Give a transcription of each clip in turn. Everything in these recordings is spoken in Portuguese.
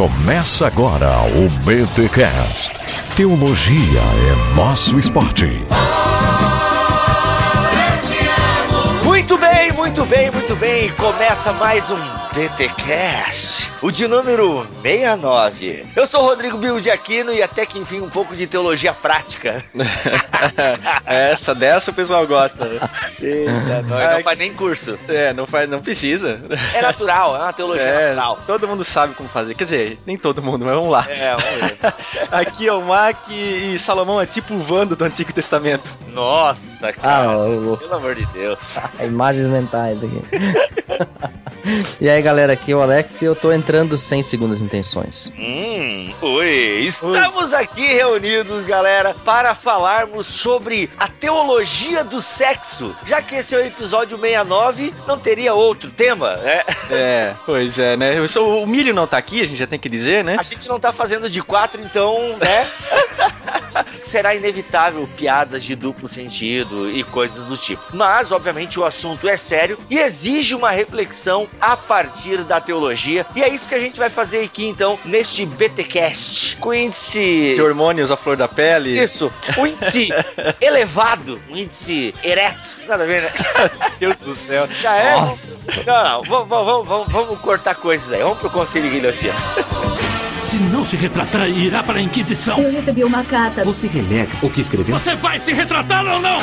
Começa agora o BTCast. Teologia é nosso esporte. Muito bem, muito bem, muito bem. Começa mais um BTcast, o de número 69. Eu sou o Rodrigo Bilde Aquino e até que enfim um pouco de teologia prática. Essa dessa o pessoal gosta. né? Eita, não, não faz nem curso. É, não faz, não precisa. É natural, é uma teologia É, natural. todo mundo sabe como fazer. Quer dizer, nem todo mundo, mas vamos lá. É, vamos ver. Aqui é o Mac e Salomão é tipo o Vando do Antigo Testamento. Nossa, Ah, cara. o- Pelo amor de Deus. imagens mentais aqui. e aí, galera, aqui é o Alex e eu tô entrando sem segundas intenções. Hum, oi, estamos aqui reunidos, galera, para falarmos sobre a teologia do sexo. Já que esse é o episódio 69, não teria outro tema, né? É, pois é, né? O Milho não tá aqui, a gente já tem que dizer, né? A gente não tá fazendo de quatro, então, né? Será inevitável piadas de duplo sentido e coisas do tipo. Mas, obviamente, o assunto é sério e exige uma reflexão a partir da teologia. E é isso que a gente vai fazer aqui, então, neste BTcast. Com índice. De hormônios à flor da pele. Isso, o índice elevado, o índice ereto. Nada a ver, né? Deus do céu. Já é? Não, não, vamos, vamos, vamos, vamos cortar coisas aí. Vamos pro conselho guilhotina. Se não se retratar, irá para a Inquisição. Eu recebi uma carta. Você renega o que escreveu? Você vai se retratar ou não?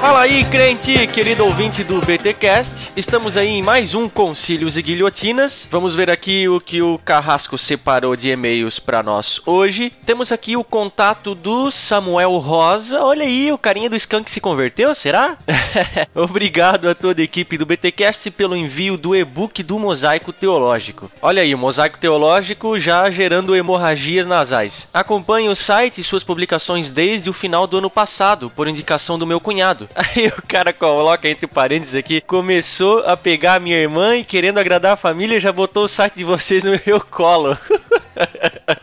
Fala aí, crente, querido ouvinte do BTcast. Estamos aí em mais um Concílios e Guilhotinas. Vamos ver aqui o que o Carrasco separou de e-mails para nós hoje. Temos aqui o contato do Samuel Rosa. Olha aí, o carinha do Skank se converteu, será? Obrigado a toda a equipe do BTcast pelo envio do e-book do Mosaico Teológico. Olha aí, o Mosaico Teológico já gerando hemorragias nasais. Acompanhe o site e suas publicações desde o final do ano passado, por indicação do meu cunhado. Aí o cara coloca entre parênteses aqui, começou a pegar a minha irmã e querendo agradar a família, já botou o site de vocês no meu colo.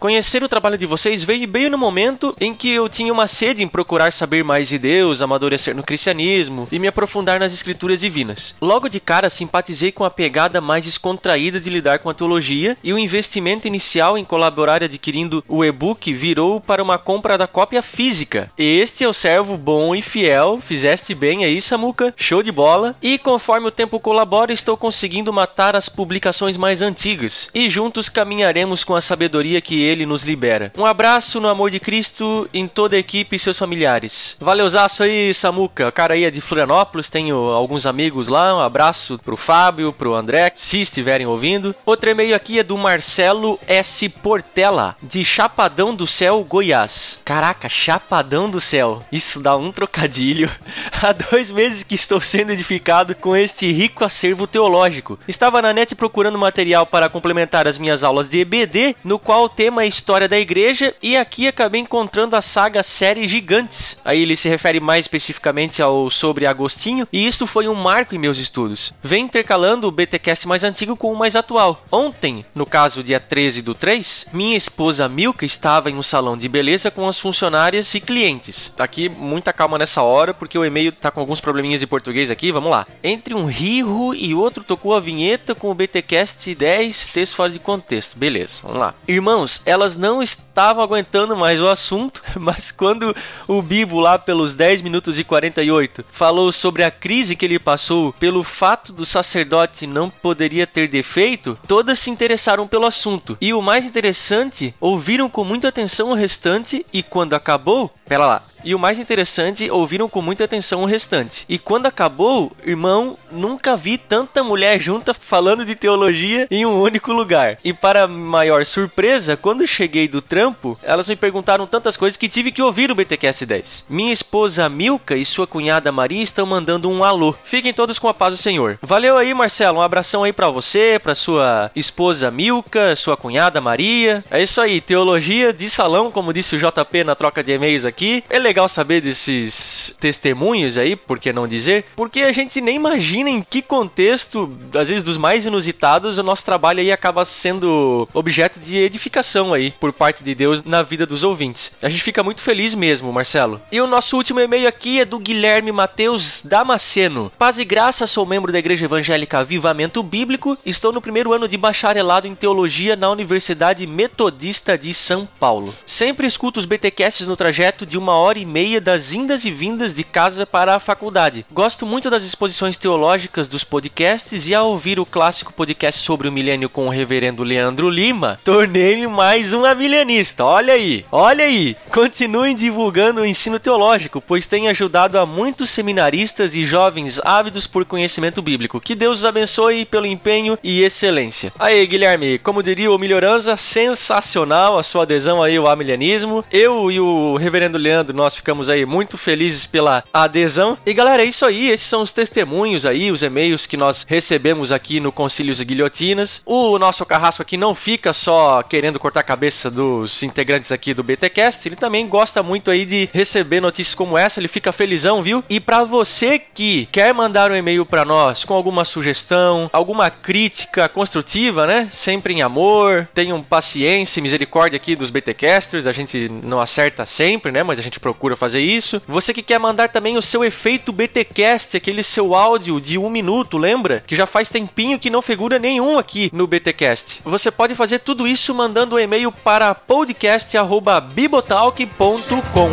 Conhecer o trabalho de vocês veio bem no momento em que eu tinha uma sede em procurar saber mais de Deus, amadurecer no cristianismo e me aprofundar nas escrituras divinas. Logo de cara simpatizei com a pegada mais descontraída de lidar com a teologia e o investimento inicial em colaborar adquirindo o e-book virou para uma compra da cópia física. Este é o servo bom e fiel, fizeste bem aí, Samuca, show de bola. E conforme o tempo colabora, estou conseguindo matar as publicações mais antigas e juntos caminharemos com a sabedoria que ele nos libera. Um abraço no amor de Cristo em toda a equipe e seus familiares. Valeuzaço aí, Samuca. Cara aí é de Florianópolis, tenho alguns amigos lá. Um abraço pro Fábio, pro André, se estiverem ouvindo. Outro e-mail aqui é do Marcelo S. Portela, de Chapadão do Céu, Goiás. Caraca, Chapadão do Céu. Isso dá um trocadilho. Há dois meses que estou sendo edificado com este rico acervo teológico. Estava na net procurando material para complementar as minhas aulas de EBD, no qual o tema é história da igreja, e aqui acabei encontrando a saga série Gigantes. Aí ele se refere mais especificamente ao sobre Agostinho, e isto foi um marco em meus estudos. Vem intercalando o BTcast mais antigo com o mais atual. Ontem, no caso dia 13 do 3, minha esposa Milka estava em um salão de beleza com as funcionárias e clientes. Tá aqui muita calma nessa hora, porque o e-mail tá com alguns probleminhas de português aqui, vamos lá. Entre um rirro e outro tocou a vinheta com o BTcast 10, texto fora de contexto. Beleza, vamos lá. Irmãos, elas não estavam aguentando mais o assunto, mas quando o Bibo lá pelos 10 minutos e 48 falou sobre a crise que ele passou pelo fato do sacerdote não poderia ter defeito, todas se interessaram pelo assunto. E o mais interessante, ouviram com muita atenção o restante e quando acabou, pera lá, E o mais interessante, ouviram com muita atenção o restante. E quando acabou, irmão, nunca vi tanta mulher junta falando de teologia em um único lugar. E para maior surpresa, quando cheguei do trampo, elas me perguntaram tantas coisas que tive que ouvir o BTQS 10. Minha esposa Milka e sua cunhada Maria estão mandando um alô. Fiquem todos com a paz do Senhor. Valeu aí, Marcelo. Um abração aí para você, para sua esposa Milka, sua cunhada Maria. É isso aí, teologia de salão, como disse o JP na troca de e-mails aqui. Legal saber desses testemunhos aí, por que não dizer? Porque a gente nem imagina em que contexto, às vezes dos mais inusitados, o nosso trabalho aí acaba sendo objeto de edificação aí por parte de Deus na vida dos ouvintes. A gente fica muito feliz mesmo, Marcelo. E o nosso último e-mail aqui é do Guilherme Mateus Damasceno. Paz e graça, sou membro da Igreja Evangélica Avivamento Bíblico. Estou no primeiro ano de bacharelado em teologia na Universidade Metodista de São Paulo. Sempre escuto os BTcasts no trajeto de uma hora e meia das indas e vindas de casa para a faculdade. Gosto muito das exposições teológicas dos podcasts e ao ouvir o clássico podcast sobre o milênio com o reverendo Leandro Lima, tornei-me mais um amilianista. Olha aí, olha aí. Continuem divulgando o ensino teológico, pois tem ajudado a muitos seminaristas e jovens ávidos por conhecimento bíblico. Que Deus os abençoe pelo empenho e excelência. Aí, Guilherme, como diria o Melhorança, sensacional a sua adesão aí ao amilianismo. Eu e o reverendo Leandro, nós ficamos aí muito felizes pela adesão. E galera, é isso aí. Esses são os testemunhos aí, os e-mails que nós recebemos aqui no Concílios e Guilhotinas. O nosso carrasco aqui não fica só querendo cortar a cabeça dos integrantes aqui do BTcast, ele também gosta muito aí de receber notícias como essa, ele fica felizão, viu? E para você que quer mandar um e-mail para nós com alguma sugestão, alguma crítica construtiva, né? Sempre em amor, tenham paciência e misericórdia aqui dos BTcasters, a gente não acerta sempre, né? Mas a gente procura fazer isso. Você que quer mandar também o seu efeito BTcast, aquele seu áudio de um minuto, lembra? Que já faz tempinho que não figura nenhum aqui no BTcast. Você pode fazer tudo isso mandando um e-mail para podcast@bibotalk.com.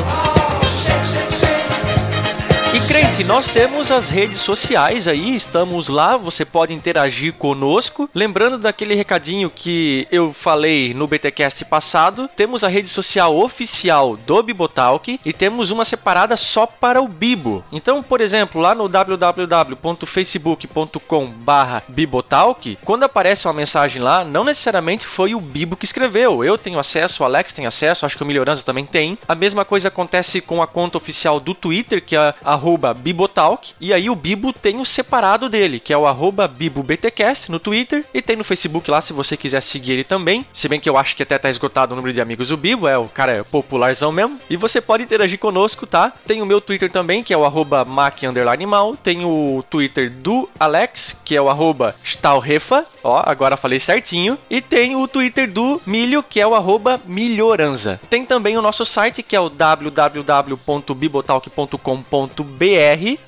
E crente, nós temos as redes sociais aí, estamos lá, você pode interagir conosco. Lembrando daquele recadinho que eu falei no BTcast passado, temos a rede social oficial do Bibotalk e temos uma separada só para o Bibo. Então, por exemplo, lá no www.facebook.com/bibotalk, quando aparece uma mensagem lá, não necessariamente foi o Bibo que escreveu. Eu tenho acesso, o Alex tem acesso, acho que o Melhorança também tem. A mesma coisa acontece com a conta oficial do Twitter, que é arroba Bibotalk, e aí o Bibo tem o separado dele, que é o arroba BiboBTcast no Twitter, e tem no Facebook lá se você quiser seguir ele também, se bem que eu acho que até tá esgotado o número de amigos do Bibo, é o cara é popularzão mesmo, e você pode interagir conosco, tá? Tem o meu Twitter também, que é o arroba Mac Mal, tem o Twitter do Alex, que é o arroba Stalrefa, ó, agora falei certinho, e tem o Twitter do Milho, que é o arroba Milhoranza. Tem também o nosso site, que é o www.bibotalk.com.br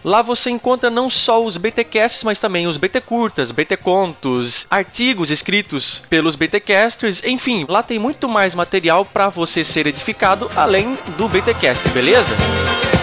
Lá você encontra não só os BTcasts, mas também os BT curtas, BT contos, artigos escritos pelos BTcasters, enfim, lá tem muito mais material para você ser edificado além do BTcast, beleza?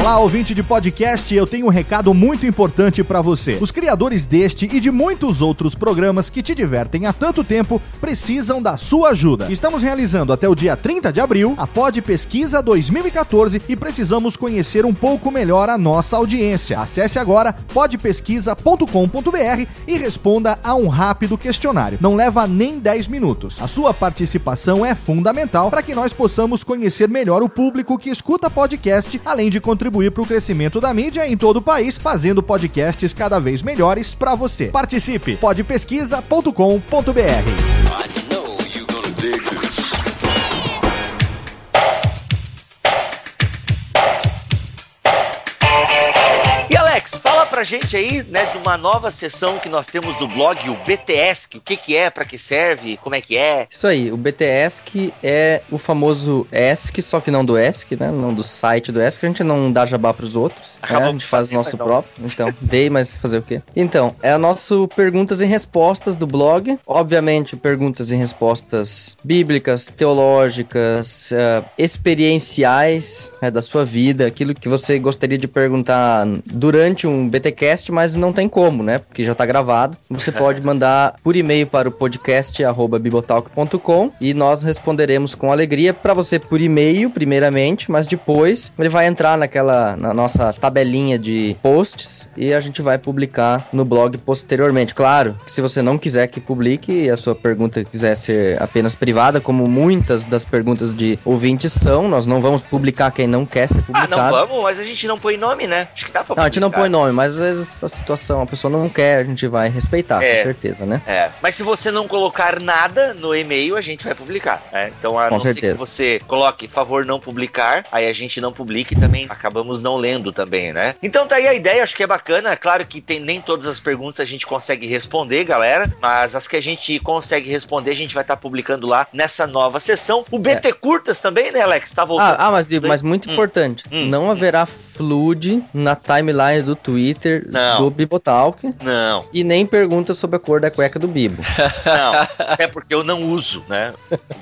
Olá, ouvinte de podcast, eu tenho um recado muito importante para você. Os criadores deste e de muitos outros programas que te divertem há tanto tempo precisam da sua ajuda. Estamos realizando até o dia 30 de abril a Pod Pesquisa 2014 e precisamos conhecer um pouco melhor a nossa audiência. Acesse agora podpesquisa.com.br e responda a um rápido questionário. Não leva nem 10 minutos. A sua participação é fundamental para que nós possamos conhecer melhor o público que escuta podcast, além de contribuir contribuir para o crescimento da mídia em todo o país, fazendo podcasts cada vez melhores para você. Participe! podpesquisa.com.br pra gente aí, né, de uma nova sessão que nós temos do blog, o BTS, o que que é, para que serve, como é que é? Isso aí, o BTS que é o famoso ESC, só que não do ESC, né, não do site do ESC, a gente não dá jabá pros outros, né, a gente faz o nosso próprio, não. então, dei, mas fazer o quê? Então, é o nosso perguntas e respostas do blog, obviamente perguntas e respostas bíblicas, teológicas, uh, experienciais né, da sua vida, aquilo que você gostaria de perguntar durante um BTS BTcast, mas não tem como, né? Porque já tá gravado. Você pode mandar por e-mail para o podcast bibotalk.com e nós responderemos com alegria para você por e-mail, primeiramente, mas depois ele vai entrar naquela na nossa tabelinha de posts e a gente vai publicar no blog posteriormente. Claro que se você não quiser que publique e a sua pergunta quiser ser apenas privada, como muitas das perguntas de ouvintes são, nós não vamos publicar quem não quer ser publicado. Ah, não vamos, mas a gente não põe nome, né? Acho que dá pra publicar. Não, a gente não põe nome, mas vezes a situação, a pessoa não quer, a gente vai respeitar, é, com certeza, né? É. Mas se você não colocar nada no e-mail, a gente vai publicar. Né? Então, a com não certeza. ser que você coloque favor não publicar, aí a gente não publica e também acabamos não lendo também, né? Então tá aí a ideia, acho que é bacana. Claro que tem nem todas as perguntas a gente consegue responder, galera, mas as que a gente consegue responder, a gente vai estar tá publicando lá nessa nova sessão. O BT é. Curtas também, né, Alex? Tá voltando. Ah, ah mas, mas muito hum. importante. Hum. Não haverá flood na timeline do Twitter não. do Bibotalk. Não. E nem pergunta sobre a cor da cueca do Bibo. Não. É porque eu não uso, né?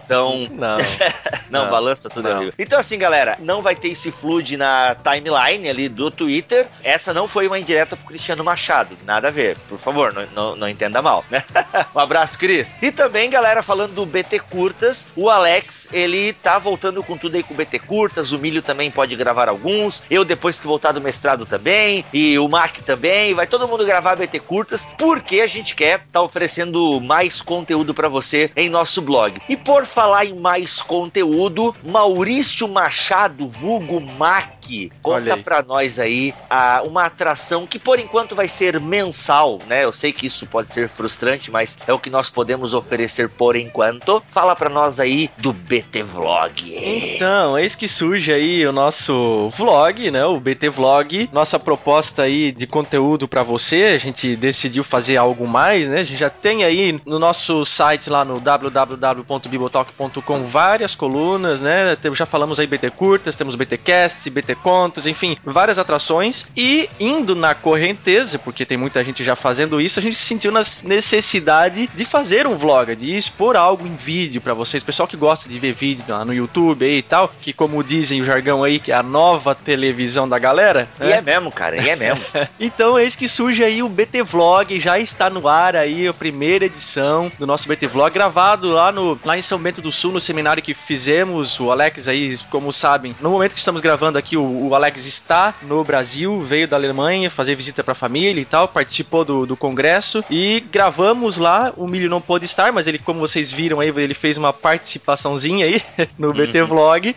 Então. Não. não, não, balança tudo não. Então, assim, galera, não vai ter esse flood na timeline ali do Twitter. Essa não foi uma indireta pro Cristiano Machado. Nada a ver. Por favor, não, não, não entenda mal, né? um abraço, Cris. E também, galera, falando do BT Curtas, o Alex, ele tá voltando com tudo aí com o BT Curtas. O Milho também pode gravar alguns. Eu, depois que voltar do mestrado também. E o Mac também. Vai todo mundo gravar BT Curtas, porque a gente quer tá oferecendo mais conteúdo para você em nosso blog. E por falar em mais conteúdo, Maurício Machado, vulgo Mac, conta pra nós aí a, uma atração que por enquanto vai ser mensal, né? Eu sei que isso pode ser frustrante, mas é o que nós podemos oferecer por enquanto. Fala pra nós aí do BT Vlog. Então, eis que surge aí o nosso vlog, né? O BT Vlog. Nossa proposta aí de conteúdo para você, a gente decidiu fazer algo mais, né? A gente já tem aí no nosso site lá no www.bibotalk.com várias colunas, né? Já falamos aí BT curtas, temos BT cast, BT contos, enfim, várias atrações. E indo na correnteza, porque tem muita gente já fazendo isso, a gente sentiu na necessidade de fazer um vlog, de expor algo em vídeo para vocês. Pessoal que gosta de ver vídeo no YouTube e tal, que como dizem o jargão aí, que é a nova televisão da galera. E né? é mesmo, cara, e é mesmo. então eis que surge aí o BT Vlog, já está no ar aí a primeira edição do nosso BT Vlog, gravado lá, no, lá em São Bento do Sul, no seminário que fizemos. O Alex aí, como sabem, no momento que estamos gravando aqui, o o, Alex está no Brasil, veio da Alemanha fazer visita para a família e tal, participou do, do congresso e gravamos lá. O Milho não pôde estar, mas ele, como vocês viram aí, ele fez uma participaçãozinha aí no BT uhum. Vlog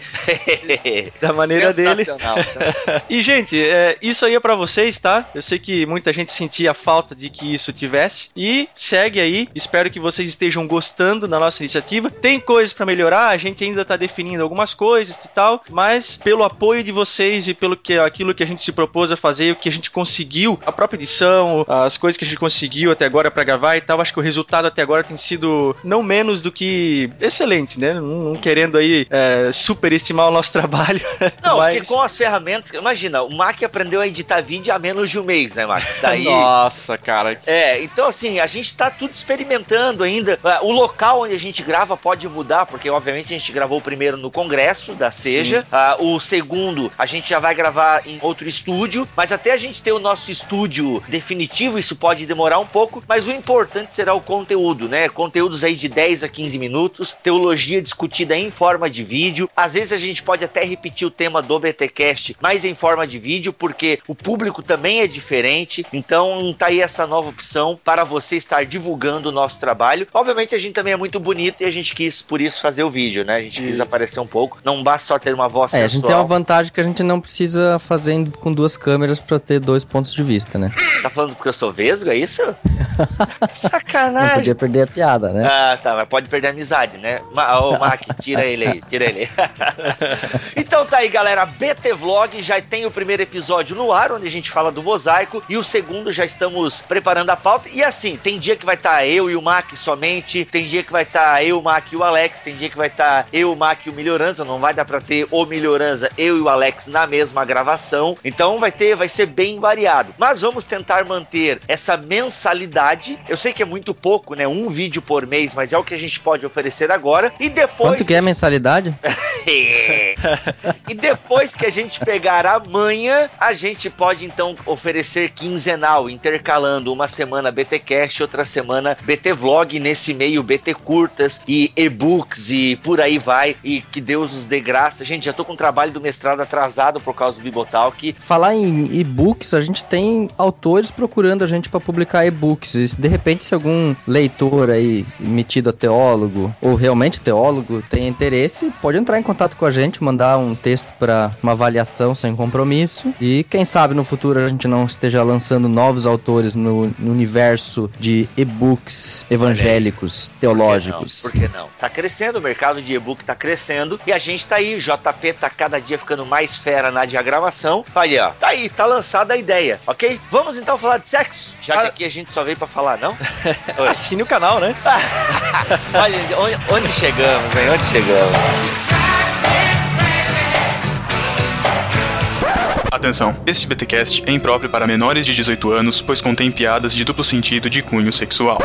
da maneira dele. E gente, é, isso aí é para vocês, tá? Eu sei que muita gente sentia falta de que isso tivesse e segue aí. Espero que vocês estejam gostando da nossa iniciativa. Tem coisas para melhorar, a gente ainda tá definindo algumas coisas e tal, mas pelo apoio de vocês vocês e pelo que aquilo que a gente se propôs a fazer, o que a gente conseguiu, a própria edição, as coisas que a gente conseguiu até agora para gravar e tal, acho que o resultado até agora tem sido não menos do que excelente, né? Não, não querendo aí é, superestimar o nosso trabalho. Não, mas... porque com as ferramentas, imagina, o Mac aprendeu a editar vídeo há menos de um mês, né, Mac? Daí... Nossa, cara. É, então assim, a gente tá tudo experimentando ainda. É, o local onde a gente grava pode mudar, porque obviamente a gente gravou primeiro no congresso da Seja, uh, o segundo a gente já vai gravar em outro estúdio, mas até a gente ter o nosso estúdio definitivo, isso pode demorar um pouco, mas o importante será o conteúdo, né? Conteúdos aí de 10 a 15 minutos, teologia discutida em forma de vídeo. Às vezes a gente pode até repetir o tema do BTcast, mas em forma de vídeo, porque o público também é diferente. Então tá aí essa nova opção para você estar divulgando o nosso trabalho. Obviamente a gente também é muito bonito e a gente quis por isso fazer o vídeo, né? A gente isso. quis aparecer um pouco. Não basta só ter uma voz é, sensual. A gente tem uma vantagem que a gente não precisa fazer com duas câmeras para ter dois pontos de vista, né? Tá falando porque eu sou vesgo, é isso? Sacanagem. Não podia perder a piada, né? Ah, tá, mas pode perder a amizade, né? Ô, Mac, tira ele aí, tira ele aí. então tá aí, galera, BT Vlog já tem o primeiro episódio no ar, onde a gente fala do mosaico, e o segundo já estamos preparando a pauta. E assim, tem dia que vai estar tá eu e o Mac somente, tem dia que vai estar tá eu, o Mac e o Alex, tem dia que vai estar tá eu, o Mac e o Melhorança, não vai dar pra ter o Melhorança, eu e o Alex na mesma gravação. Então vai ter, vai ser bem variado. Mas vamos tentar manter essa mensalidade. Eu sei que é muito pouco, né? Um vídeo por mês, mas é o que a gente pode oferecer agora. E depois. Quanto que é a mensalidade? e depois que a gente pegar a manha, a gente pode então oferecer quinzenal, intercalando uma semana BT Cast, outra semana BT Vlog, nesse meio BT curtas e e-books e por aí vai. E que Deus nos dê graça. Gente, já tô com o trabalho do mestrado atrasado por causa do Bibotalk. Falar em e-books, a gente tem autores procurando a gente para publicar e-books e-books. E de repente, se algum leitor aí, metido a teólogo, ou realmente teólogo, tem interesse, pode entrar em contato com a gente, mandar um texto para uma avaliação sem compromisso. E quem sabe no futuro a gente não esteja lançando novos autores no, no universo de e-books evangélicos, teológicos. Por que, não? Por que não? Tá crescendo, o mercado de e-book tá crescendo e a gente tá aí. JP tá cada dia ficando mais fera na diagramação. Aí, ó, tá aí, tá lançada a ideia, ok? Vamos então falar de sexo? Já que aqui a gente só veio pra falar, não? Assine o canal, né? Olha, onde, onde chegamos, hein? Onde chegamos? Atenção, este BTcast é impróprio para menores de 18 anos, pois contém piadas de duplo sentido de cunho sexual.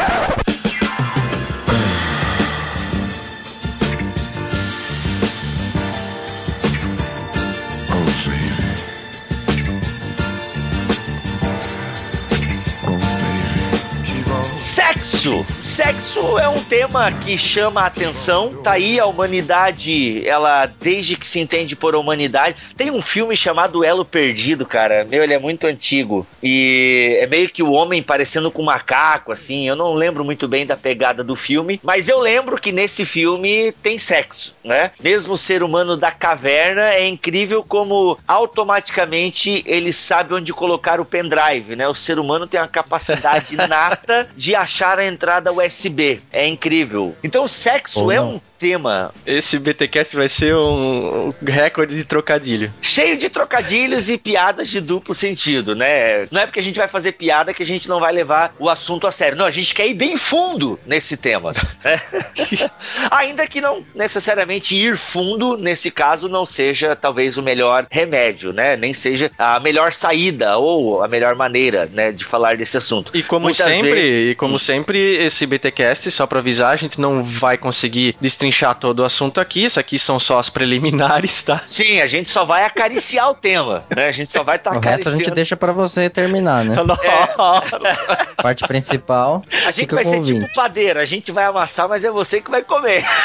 Sexo! Sexo é um tema que chama a atenção. Tá aí a humanidade, ela desde que se entende por humanidade. Tem um filme chamado Elo Perdido, cara. Meu, ele é muito antigo. E é meio que o homem parecendo com um macaco, assim. Eu não lembro muito bem da pegada do filme, mas eu lembro que nesse filme tem sexo, né? Mesmo o ser humano da caverna é incrível como automaticamente ele sabe onde colocar o pendrive, né? O ser humano tem uma capacidade inata de achar a entrada USB. É incrível. Então, sexo Ou é não. um tema Esse BTcast vai ser um, um recorde de trocadilho. cheio de trocadilhos e piadas de duplo sentido, né? Não é porque a gente vai fazer piada que a gente não vai levar o assunto a sério. Não, a gente quer ir bem fundo nesse tema. né? Ainda que não necessariamente ir fundo, nesse caso, não seja talvez o melhor remédio, né? Nem seja a melhor saída ou a melhor maneira, né, de falar desse assunto. E como Muitas sempre, vezes- e como sempre, esse BTcast, só pra avisar, a gente não vai conseguir destrinchar todo o assunto aqui. Isso aqui são só as preliminares, tá? Sim, a gente só vai acariciar o tema, né? A gente só vai estar o resto a gente deixa pra você terminar, né? A parte principal A gente fica vai ser ouvinte. tipo padeira, a gente vai amassar, mas é você que vai comer.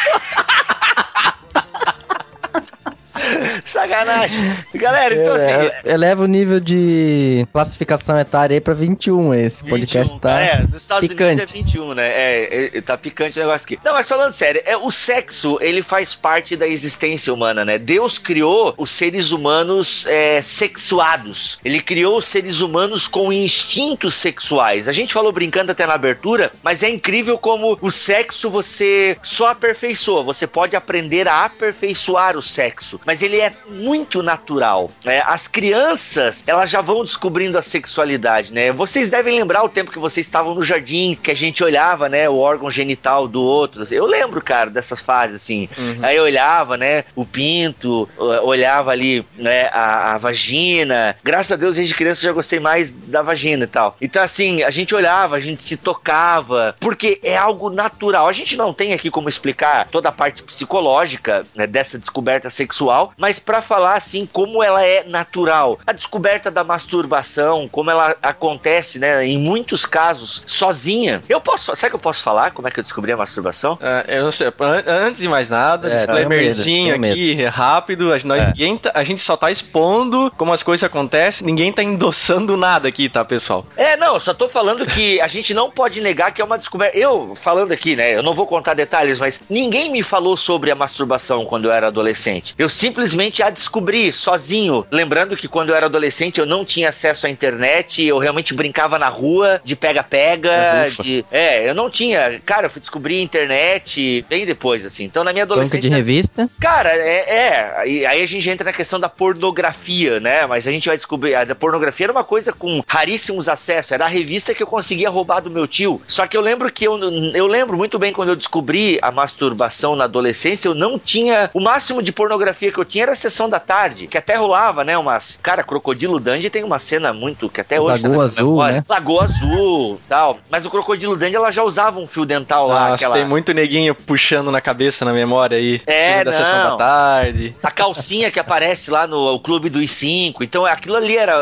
Sacanagem. Galera, então assim. Eleva o nível de classificação etária aí pra 21 esse podcast 21, tá é, nos Estados picante. Unidos é 21, né? É, é, tá picante o negócio aqui. Não, mas falando sério, é, o sexo, ele faz parte da existência humana, né? Deus criou os seres humanos é, sexuados. Ele criou os seres humanos com instintos sexuais. A gente falou brincando até na abertura, mas é incrível como o sexo você só aperfeiçoa. Você pode aprender a aperfeiçoar o sexo, mas ele é muito natural. né? As crianças, elas já vão descobrindo a sexualidade, né? Vocês devem lembrar o tempo que vocês estavam no jardim, que a gente olhava, né, o órgão genital do outro. Eu lembro, cara, dessas fases, assim. Aí eu olhava, né, o pinto, olhava ali, né, a, a vagina. Graças a Deus, desde criança eu já gostei mais da vagina e tal. Então, assim, a gente olhava, a gente se tocava, porque é algo natural. A gente não tem aqui como explicar toda a parte psicológica né, dessa descoberta sexual, mas pra falar, assim, como ela é natural. A descoberta da masturbação, como ela acontece, né, em muitos casos, sozinha. Eu posso, sabe que eu posso falar como é que eu descobri a masturbação? Ah, eu não sei, an- antes de mais nada, É, disclaimerzinho medo, aqui, rápido. A, nós, É. ninguém tá- a gente só tá expondo como as coisas acontecem, ninguém tá endossando nada aqui, tá, pessoal? É, não, eu só tô falando que a gente não pode negar que é uma descoberta. Eu, falando aqui, né, eu não vou contar detalhes, mas ninguém me falou sobre a masturbação quando eu era adolescente. Eu simplesmente a descobri sozinho. Lembrando que quando eu era adolescente eu não tinha acesso à internet, eu realmente brincava na rua, de pega-pega, de. É, eu não tinha. Cara, eu fui descobrir a internet bem depois, assim. Então na minha Banca de adolescência. revista. Cara, é, é. Aí, a gente entra na questão da pornografia, né? Mas a gente vai descobrir. A pornografia era uma coisa com raríssimos acessos. Era a revista que eu conseguia roubar do meu tio. Só que eu lembro que eu, eu lembro muito bem quando eu descobri a masturbação na adolescência, eu não tinha. O máximo de pornografia que eu tinha era sessão da tarde, que até rolava, né? Umas. Cara, Crocodilo Dandy tem uma cena muito. que até hoje. tá Lagoa minha Azul, memória. né? Lagoa Azul tal. Mas o Crocodilo Dandy ela já usava um fio dental lá. Nossa, aquela... tem muito neguinho puxando na cabeça, na memória aí. É, da sessão da tarde. a calcinha que aparece lá no Clube dos Cinco. Então aquilo ali era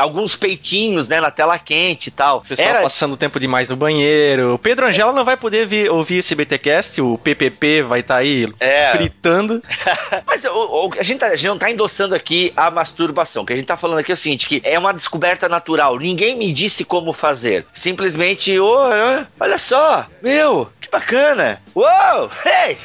alguns peitinhos, né, na tela quente e tal. O pessoal Era, passando tempo demais no banheiro. O Pedro Angela não vai poder ver- ouvir esse BTcast, o PPP vai estar aí É. fritando. mas o- o- a gente tá, a gente não tá endossando aqui a masturbação. O que a gente tá falando aqui é o seguinte: que é uma descoberta natural. Ninguém me disse como fazer. Simplesmente, oh, olha só, meu, bacana! Uou! Hey!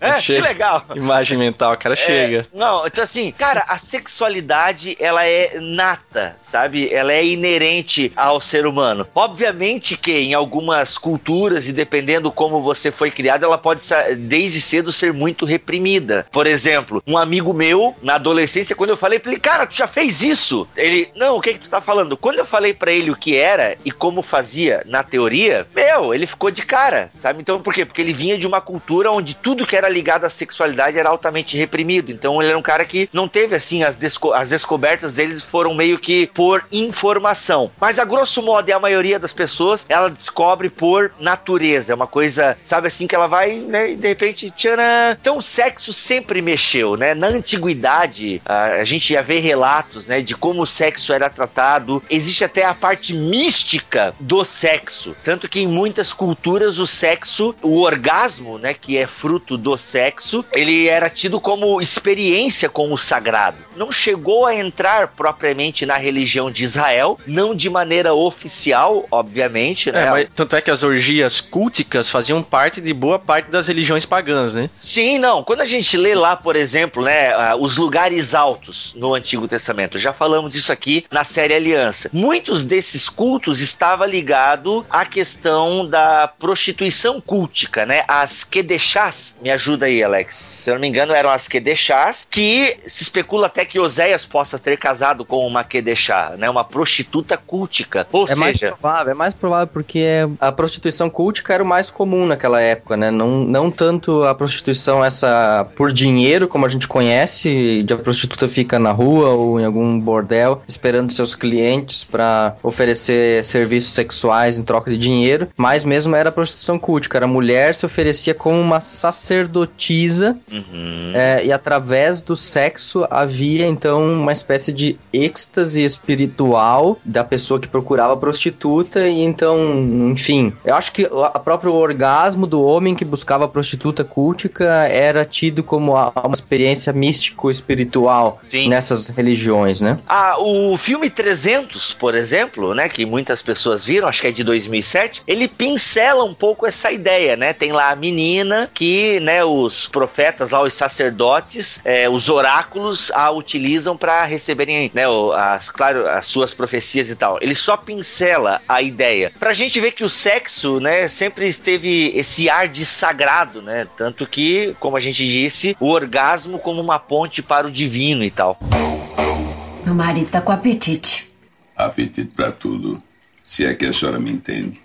é, que legal! Imagem mental, cara, é, chega. Não, então assim, cara, a sexualidade, ela é nata, sabe? Ela é inerente ao ser humano. Obviamente que em algumas culturas, e dependendo como você foi criado, ela pode desde cedo ser muito reprimida. Por exemplo, um amigo meu, na adolescência, quando eu falei pra ele, cara, tu já fez isso? Ele, não, o que é que tu tá falando? Quando eu falei para ele o que era e como fazia na teoria, meu, ele ficou de cara, sabe? Então, por quê? Porque ele vinha de uma cultura onde tudo que era ligado à sexualidade era altamente reprimido. Então, ele era um cara que não teve, assim, as, desco as descobertas deles foram meio que por informação. Mas, a grosso modo, e a maioria das pessoas, ela descobre por natureza. É uma coisa, sabe assim, que ela vai, né, e de repente, tcharam! Então, o sexo sempre mexeu, né? Na antiguidade, a, a gente ia ver relatos, né, de como o sexo era tratado. Existe até a parte mística do sexo. Tanto que em muitas culturas o sexo sexo, o orgasmo, né, que é fruto do sexo, ele era tido como experiência com o sagrado. Não chegou a entrar propriamente na religião de Israel, não de maneira oficial, obviamente, né? É, mas, tanto é que as orgias culticas faziam parte de boa parte das religiões pagãs, né? Sim, não. Quando a gente lê lá, por exemplo, né, os lugares altos no Antigo Testamento, já falamos disso aqui na série Aliança. Muitos desses cultos estavam ligados à questão da prostituição cultica, né? As Kedeshás, me ajuda aí, Alex. Se eu não me engano, eram as Kedeshás, que se especula até que Oséias possa ter casado com uma Kedeshá, né? Uma prostituta cultica. Ou é seja... mais provável, é mais provável porque a prostituição cultica era o mais comum naquela época, né? Não, não tanto a prostituição essa por dinheiro, como a gente conhece, de a prostituta fica na rua ou em algum bordel esperando seus clientes para oferecer serviços sexuais em troca de dinheiro, mas mesmo era a prostituição cultica era A mulher se oferecia como uma sacerdotisa uhum. é, e através do sexo havia então uma espécie de êxtase espiritual da pessoa que procurava prostituta e então, enfim, eu acho que o próprio orgasmo do homem que buscava a prostituta cultica era tido como uma experiência místico-espiritual nessas religiões, né? Ah, o filme 300, por exemplo, né, que muitas pessoas viram, acho que é de 2007, ele pincela um pouco essa ideia ideia, né? Tem lá a menina que, né, os profetas lá, os sacerdotes, é, os oráculos a utilizam para receberem, né, as, claro, as suas profecias e tal. Ele só pincela a ideia. Pra gente ver que o sexo, né, sempre esteve esse ar de sagrado, né? Tanto que, como a gente disse, o orgasmo como uma ponte para o divino e tal. Meu marido tá com apetite. Apetite para tudo. Se é que a senhora me entende.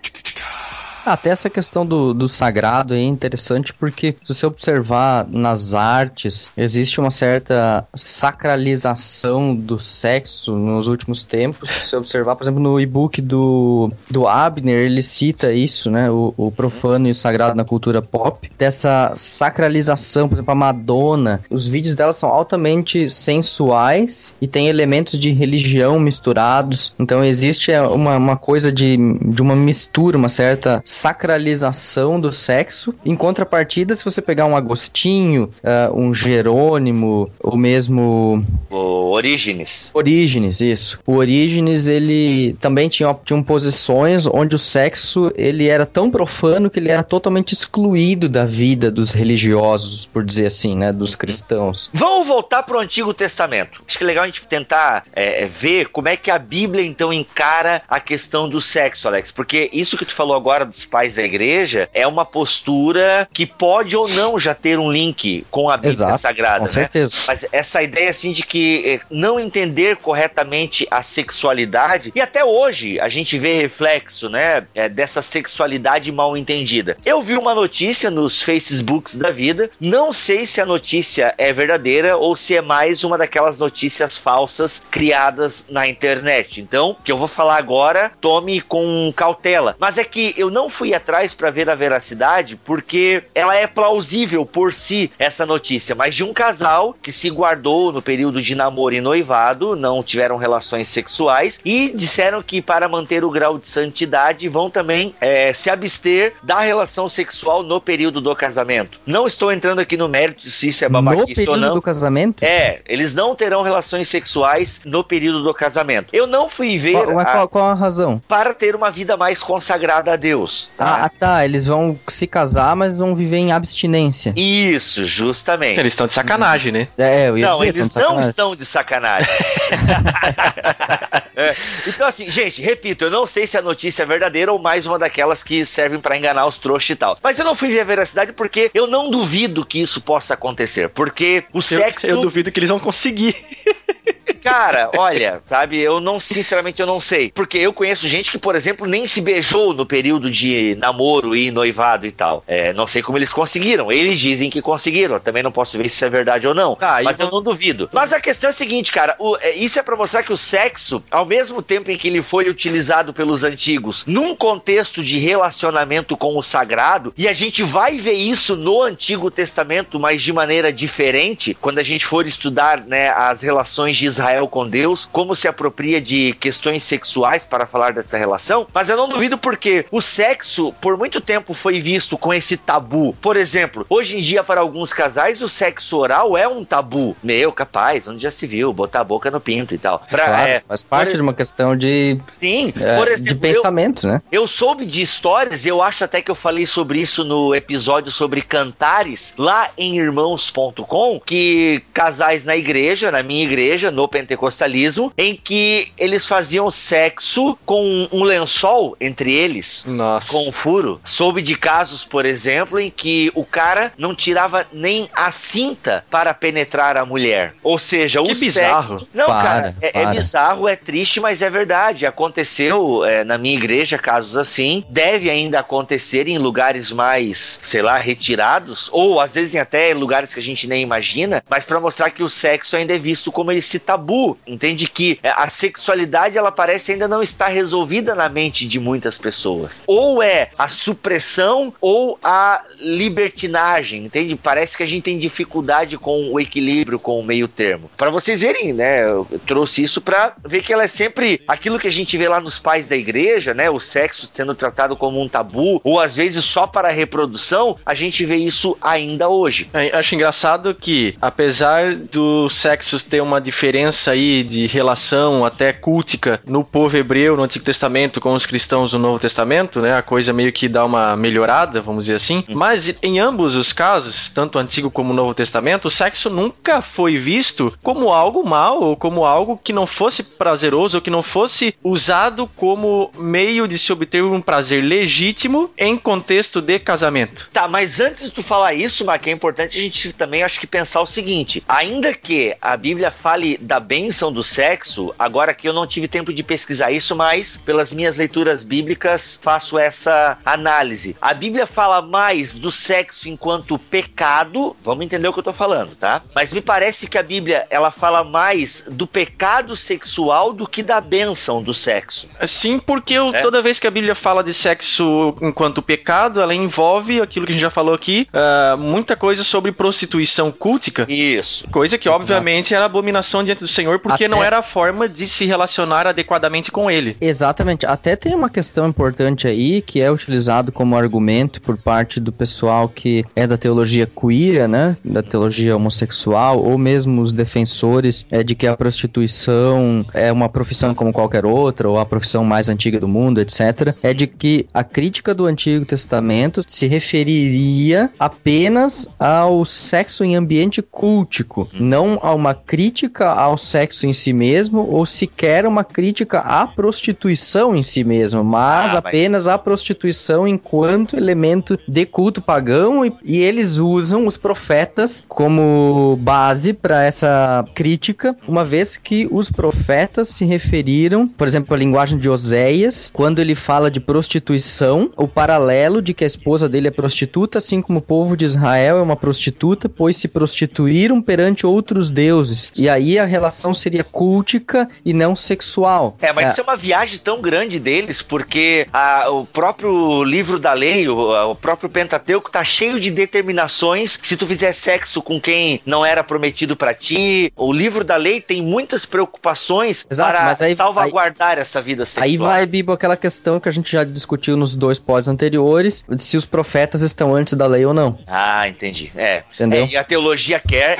Até essa questão do, do sagrado é interessante porque se você observar nas artes, existe uma certa sacralização do sexo nos últimos tempos. Se você observar, por exemplo, no e-book do, do Abner, ele cita isso, né? O, o profano e o sagrado na cultura pop. Dessa sacralização, por exemplo, a Madonna. Os vídeos dela são altamente sensuais e tem elementos de religião misturados. Então existe uma, uma coisa de, de uma mistura, uma certa sacralização do sexo. Em contrapartida, se você pegar um Agostinho, uh, um Jerônimo, o mesmo. O Orígenes. Orígenes, isso. O Orígenes, ele também tinha, tinha posições onde o sexo ele era tão profano que ele era totalmente excluído da vida dos religiosos, por dizer assim, né? Dos cristãos. Vamos voltar para o Antigo Testamento. Acho que é legal a gente tentar é, ver como é que a Bíblia então encara a questão do sexo, Alex. Porque isso que tu falou agora pais da igreja é uma postura que pode ou não já ter um link com a Bíblia Exato, Sagrada. Com né? certeza. Mas essa ideia assim de que é, não entender corretamente a sexualidade, e até hoje a gente vê reflexo, né, é, dessa sexualidade mal entendida. Eu vi uma notícia nos Facebooks da vida, não sei se a notícia é verdadeira ou se é mais uma daquelas notícias falsas criadas na internet. Então, o que eu vou falar agora, tome com cautela. Mas é que eu não não fui atrás para ver a veracidade porque ela é plausível por si, essa notícia, mas de um casal que se guardou no período de namoro e noivado, não tiveram relações sexuais e disseram que para manter o grau de santidade vão também é, se abster da relação sexual no período do casamento. Não estou entrando aqui no mérito se isso é babaquice ou não. No período do casamento? É, eles não terão relações sexuais no período do casamento. Eu não fui ver. Qual, a, qual, qual a razão? Para ter uma vida mais consagrada a Deus. Tá? Ah, tá. Eles vão se casar, mas vão viver em abstinência. Isso, justamente. Eles estão de sacanagem, né? É, eu ia não, dizer, eles não estão de sacanagem. é. Então, assim, gente, repito, eu não sei se a notícia é verdadeira ou mais uma daquelas que servem para enganar os trouxas e tal. Mas eu não fui ver a veracidade porque eu não duvido que isso possa acontecer. Porque o eu, sexo. Eu duvido que eles vão conseguir. Cara, olha, sabe, eu não, sinceramente, eu não sei. Porque eu conheço gente que, por exemplo, nem se beijou no período de namoro e noivado e tal. É, não sei como eles conseguiram. Eles dizem que conseguiram. Também não posso ver se isso é verdade ou não. Tá, mas eu não duvido. Mas a questão é a seguinte, cara. O, é, isso é para mostrar que o sexo, ao mesmo tempo em que ele foi utilizado pelos antigos num contexto de relacionamento com o sagrado, e a gente vai ver isso no Antigo Testamento, mas de maneira diferente, quando a gente for estudar né, as relações de Israel com Deus, como se apropria de questões sexuais para falar dessa relação, mas eu não duvido porque o sexo, por muito tempo, foi visto com esse tabu. Por exemplo, hoje em dia, para alguns casais, o sexo oral é um tabu. Meu, capaz, onde já se viu, botar a boca no pinto e tal. Pra, claro, é, faz parte por... de uma questão de. Sim, é, por exemplo, de pensamentos, eu, né? Eu soube de histórias, eu acho até que eu falei sobre isso no episódio sobre cantares, lá em irmãos.com, que casais na igreja, na minha igreja, no pentecostalismo, em que eles faziam sexo com um lençol entre eles, Nossa. Com um furo. Soube de casos, por exemplo, em que o cara não tirava nem a cinta para penetrar a mulher. Ou seja, que o bizarro. sexo. Não, Para, cara, é, é para. bizarro, é triste, mas é verdade. Aconteceu é, na minha igreja casos assim. Deve ainda acontecer em lugares mais, sei lá, retirados, ou às vezes em até lugares que a gente nem imagina, mas para mostrar que o sexo ainda é visto como esse tabu. Entende que é, a sexualidade ela parece ainda não estar resolvida na mente de muitas pessoas. Ou é a supressão ou a libertinagem, entende? Parece que a gente tem dificuldade com o equilíbrio, com o meio termo. Para vocês verem, né? Eu trouxe isso para ver que ela é sempre aquilo que a gente vê lá nos pais da igreja, né? O sexo sendo tratado como um tabu, ou às vezes só para reprodução, a gente vê isso ainda hoje. É, acho engraçado que, apesar do sexo ter uma diferença aí de relação até cultica no povo hebreu no Antigo Testamento com os cristãos no Novo Testamento, né? Coisa meio que dá uma melhorada, vamos dizer assim. Mas em ambos os casos, tanto o Antigo como o Novo Testamento, o sexo nunca foi visto como algo mal ou como algo que não fosse prazeroso ou que não fosse usado como meio de se obter um prazer legítimo em contexto de casamento. Tá, mas antes de tu falar isso, Mac, é importante a gente também acho que pensar o seguinte: ainda que a Bíblia fale da bênção do sexo, agora que eu não tive tempo de pesquisar isso, mas pelas minhas leituras bíblicas faço essa análise. A Bíblia fala mais do sexo enquanto pecado, vamos entender o que eu tô falando, tá? Mas me parece que a Bíblia ela fala mais do pecado sexual do que da bênção do sexo. Sim, porque eu- É. toda vez que a Bíblia fala de sexo enquanto pecado, ela envolve aquilo que a gente já falou aqui, ah, muita coisa sobre prostituição cultica. Isso. Coisa que, obviamente, era abominação diante do Senhor, porque Até- não era a forma de se relacionar adequadamente com ele. Exatamente. Até tem uma questão importante aí que é utilizado como argumento por parte do pessoal que é da teologia queer, né? Da teologia homossexual, ou mesmo os defensores é, de que a prostituição é uma profissão como qualquer outra, ou a profissão mais antiga do mundo, etc. É de que a crítica do Antigo Testamento se referiria apenas ao sexo em ambiente cultico, não a uma crítica ao sexo em si mesmo, ou sequer uma crítica à prostituição em si mesmo, mas Ah, apenas à prostituição enquanto elemento de culto pagão e, e eles usam os profetas como base para essa crítica, uma vez que os profetas se referiram, por exemplo, a linguagem de Oséias, quando ele fala de prostituição, o paralelo de que a esposa dele é prostituta, assim como o povo de Israel é uma prostituta, pois se prostituíram perante outros deuses. E aí a relação seria cultica e não sexual. É, mas é. isso é uma viagem tão grande deles, porque a, o próprio livro da lei, o, o próprio Pentateuco, tá cheio de determinações. Se tu fizer sexo com quem não era prometido para ti, o livro da lei tem muitas preocupações Exato, para aí, salvaguardar aí, essa vida sexual. Aí vai, Bibo, aquela questão que a gente já discutiu nos dois pods anteriores, se os profetas estão antes da lei ou não. Ah, entendi. É. Entendeu? É, e a teologia quer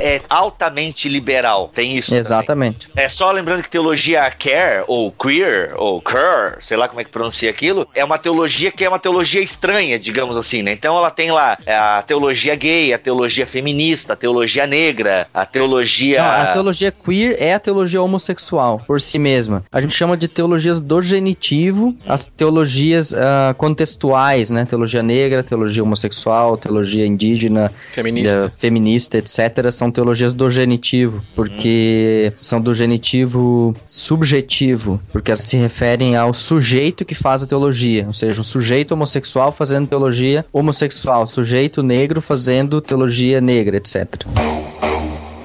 é altamente liberal. Tem isso. Exatamente. Também. É só lembrando que teologia care, ou queer, ou cur, sei lá como é que pronuncia aquilo, é uma teologia que é uma teologia estranha, digamos assim, né? Então ela tem lá é, a teologia gay, a teologia feminista, a teologia negra, a teologia. Não, a teologia queer é a teologia homossexual por si mesma. A gente chama de teologias do genitivo, as teologias uh, contextuais, né? Teologia negra, teologia homossexual, teologia indígena, feminista, uh, feminista etc. São teologias do genitivo, porque hum. são do genitivo subjetivo, porque elas se referem ao sujeito que faz a teologia, ou seja, o sujeito homossexual fazendo teologia homossexual, sujeito negro fazendo teologia negra, etc.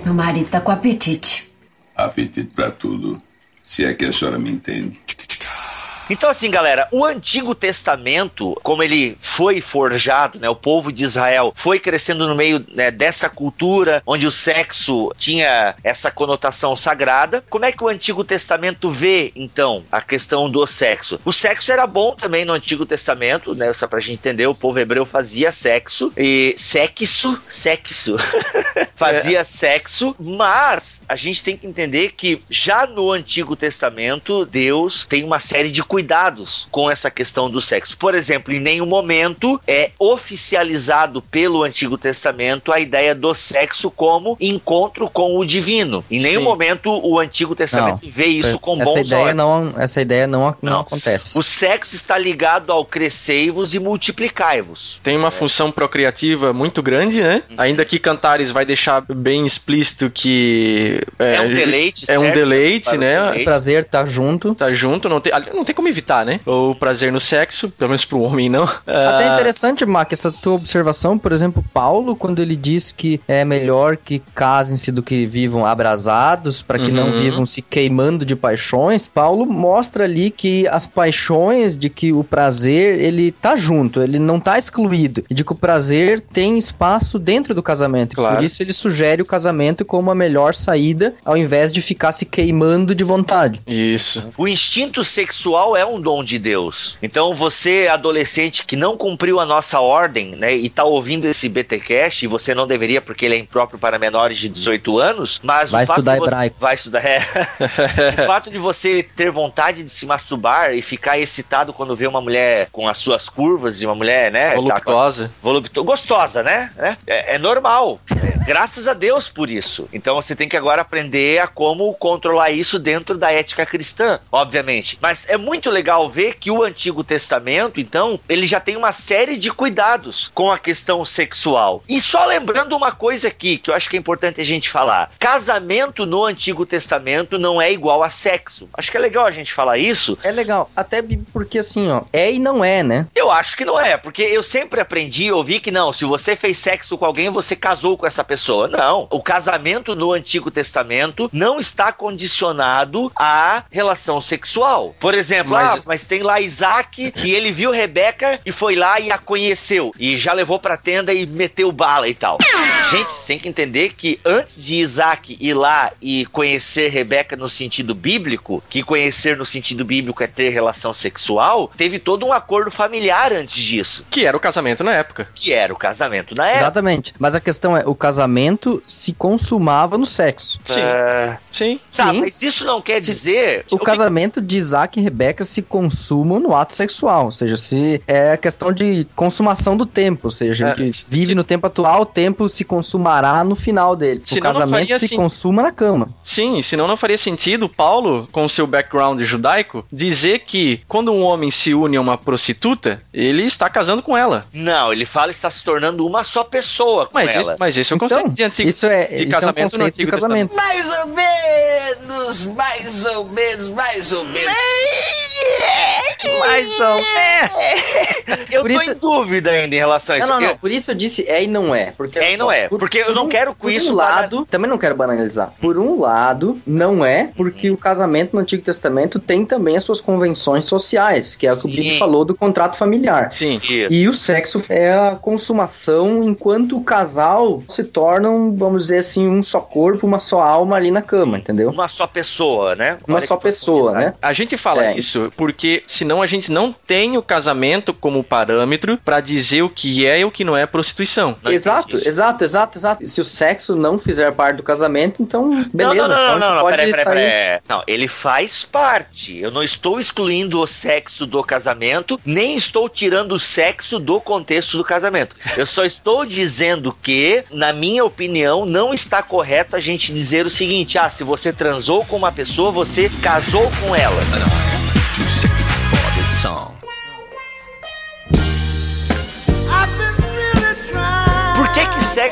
Meu marido tá com apetite. Apetite para tudo. Se é que a senhora me entende. Então, assim, galera, o Antigo Testamento, como ele foi forjado, né? O povo de Israel foi crescendo no meio né, dessa cultura onde o sexo tinha essa conotação sagrada. Como é que o Antigo Testamento vê, então, a questão do sexo? O sexo era bom também no Antigo Testamento, né? Só pra gente entender, o povo hebreu fazia sexo e sexo, sexo, fazia é. sexo, mas a gente tem que entender que já no Antigo Testamento, Deus tem uma série de cuidados com essa questão do sexo. Por exemplo, em nenhum momento é oficializado pelo Antigo Testamento a ideia do sexo como encontro com o divino. Em nenhum Sim. momento o Antigo Testamento não, vê isso com essa bons ideia olhos. Não, essa ideia não, não, não, acontece. O sexo está ligado ao crescei-vos e multiplicai-vos. Tem uma é. função procriativa muito grande, né? Uhum. Ainda que Cantares vai deixar bem explícito que é, é um deleite, é um deleite, né? O prazer tá junto, tá junto, não tem, não tem como como evitar, né? O prazer no sexo, pelo menos pro homem não. Até ah, interessante, Mark, essa tua observação, por exemplo, Paulo, quando ele diz que é melhor que casem-se do que vivam abrasados, para que uhum. não vivam se queimando de paixões, Paulo mostra ali que as paixões, de que o prazer, ele tá junto, ele não tá excluído, e de que o prazer tem espaço dentro do casamento. Claro. Por isso ele sugere o casamento como a melhor saída, ao invés de ficar se queimando de vontade. Isso. O instinto sexual é um dom de Deus. Então você, adolescente que não cumpriu a nossa ordem, né, e tá ouvindo esse BTcast, e você não deveria porque ele é impróprio para menores de 18 anos, mas vai o estudar hebraico. Vai estudar, é. o fato de você ter vontade de se masturbar e ficar excitado quando vê uma mulher com as suas curvas e uma mulher, né, voluptuosa, tá volupto, gostosa, né? É, é normal. Graças a Deus por isso. Então você tem que agora aprender a como controlar isso dentro da ética cristã, obviamente. Mas é muito muito legal ver que o Antigo Testamento, então, ele já tem uma série de cuidados com a questão sexual. E só lembrando uma coisa aqui, que eu acho que é importante a gente falar: casamento no Antigo Testamento não é igual a sexo. Acho que é legal a gente falar isso. É legal, até porque assim, ó, é e não é, né? Eu acho que não é, porque eu sempre aprendi, ouvi que não, se você fez sexo com alguém, você casou com essa pessoa. Não. O casamento no Antigo Testamento não está condicionado à relação sexual. Por exemplo, mas... Ah, mas tem lá Isaac e ele viu Rebeca e foi lá e a conheceu. E já levou pra tenda e meteu bala e tal. Gente, você tem que entender que antes de Isaac ir lá e conhecer Rebeca no sentido bíblico, que conhecer no sentido bíblico é ter relação sexual, teve todo um acordo familiar antes disso. Que era o casamento na época. Que era o casamento na época. Exatamente. Mas a questão é, o casamento se consumava no sexo. Sim. É... Sim. Tá, Sim. mas isso não quer dizer... O casamento de Isaac e Rebeca se consumam no ato sexual, ou seja, se é a questão de consumação do tempo, ou seja, é, vive se... no tempo atual, o tempo se consumará no final dele. o casamento se consuma na cama. Sim, senão não faria sentido Paulo, com seu background judaico, dizer que quando um homem se une a uma prostituta, ele está casando com ela. Não, ele fala que está se tornando uma só pessoa com mas ela. Esse, mas esse é um conceito então, de antigo isso é, de casamento é um conceito de casamento. Mais ou menos, mais ou menos, mais ou menos. Tyson. É. Eu por tô isso... em dúvida ainda em relação a isso. Não, não, não. Por isso eu disse é e não é. Porque é e não é. Porque eu não quero com por isso. Um lado, também não quero banalizar. Por um lado, não é, porque o casamento no Antigo Testamento tem também as suas convenções sociais, que é o que Sim. o Bíblia falou do contrato familiar. Sim. E o sexo é a consumação enquanto o casal se tornam, vamos dizer assim, um só corpo, uma só alma ali na cama, entendeu? Uma só pessoa, né? Uma Olha só pessoa, né? A gente fala é. isso porque senão a gente não tem o casamento como parâmetro para dizer o que é e o que não é prostituição. Não exato, exato, exato, exato. Se o sexo não fizer parte do casamento, então beleza. Não, não, não, então não, não, peraí, peraí, peraí. Não, ele faz parte. Eu não estou excluindo o sexo do casamento, nem estou tirando o sexo do contexto do casamento. Eu só estou dizendo que, na minha opinião, não está correto a gente dizer o seguinte: ah, se você transou com uma pessoa, você casou com ela. Por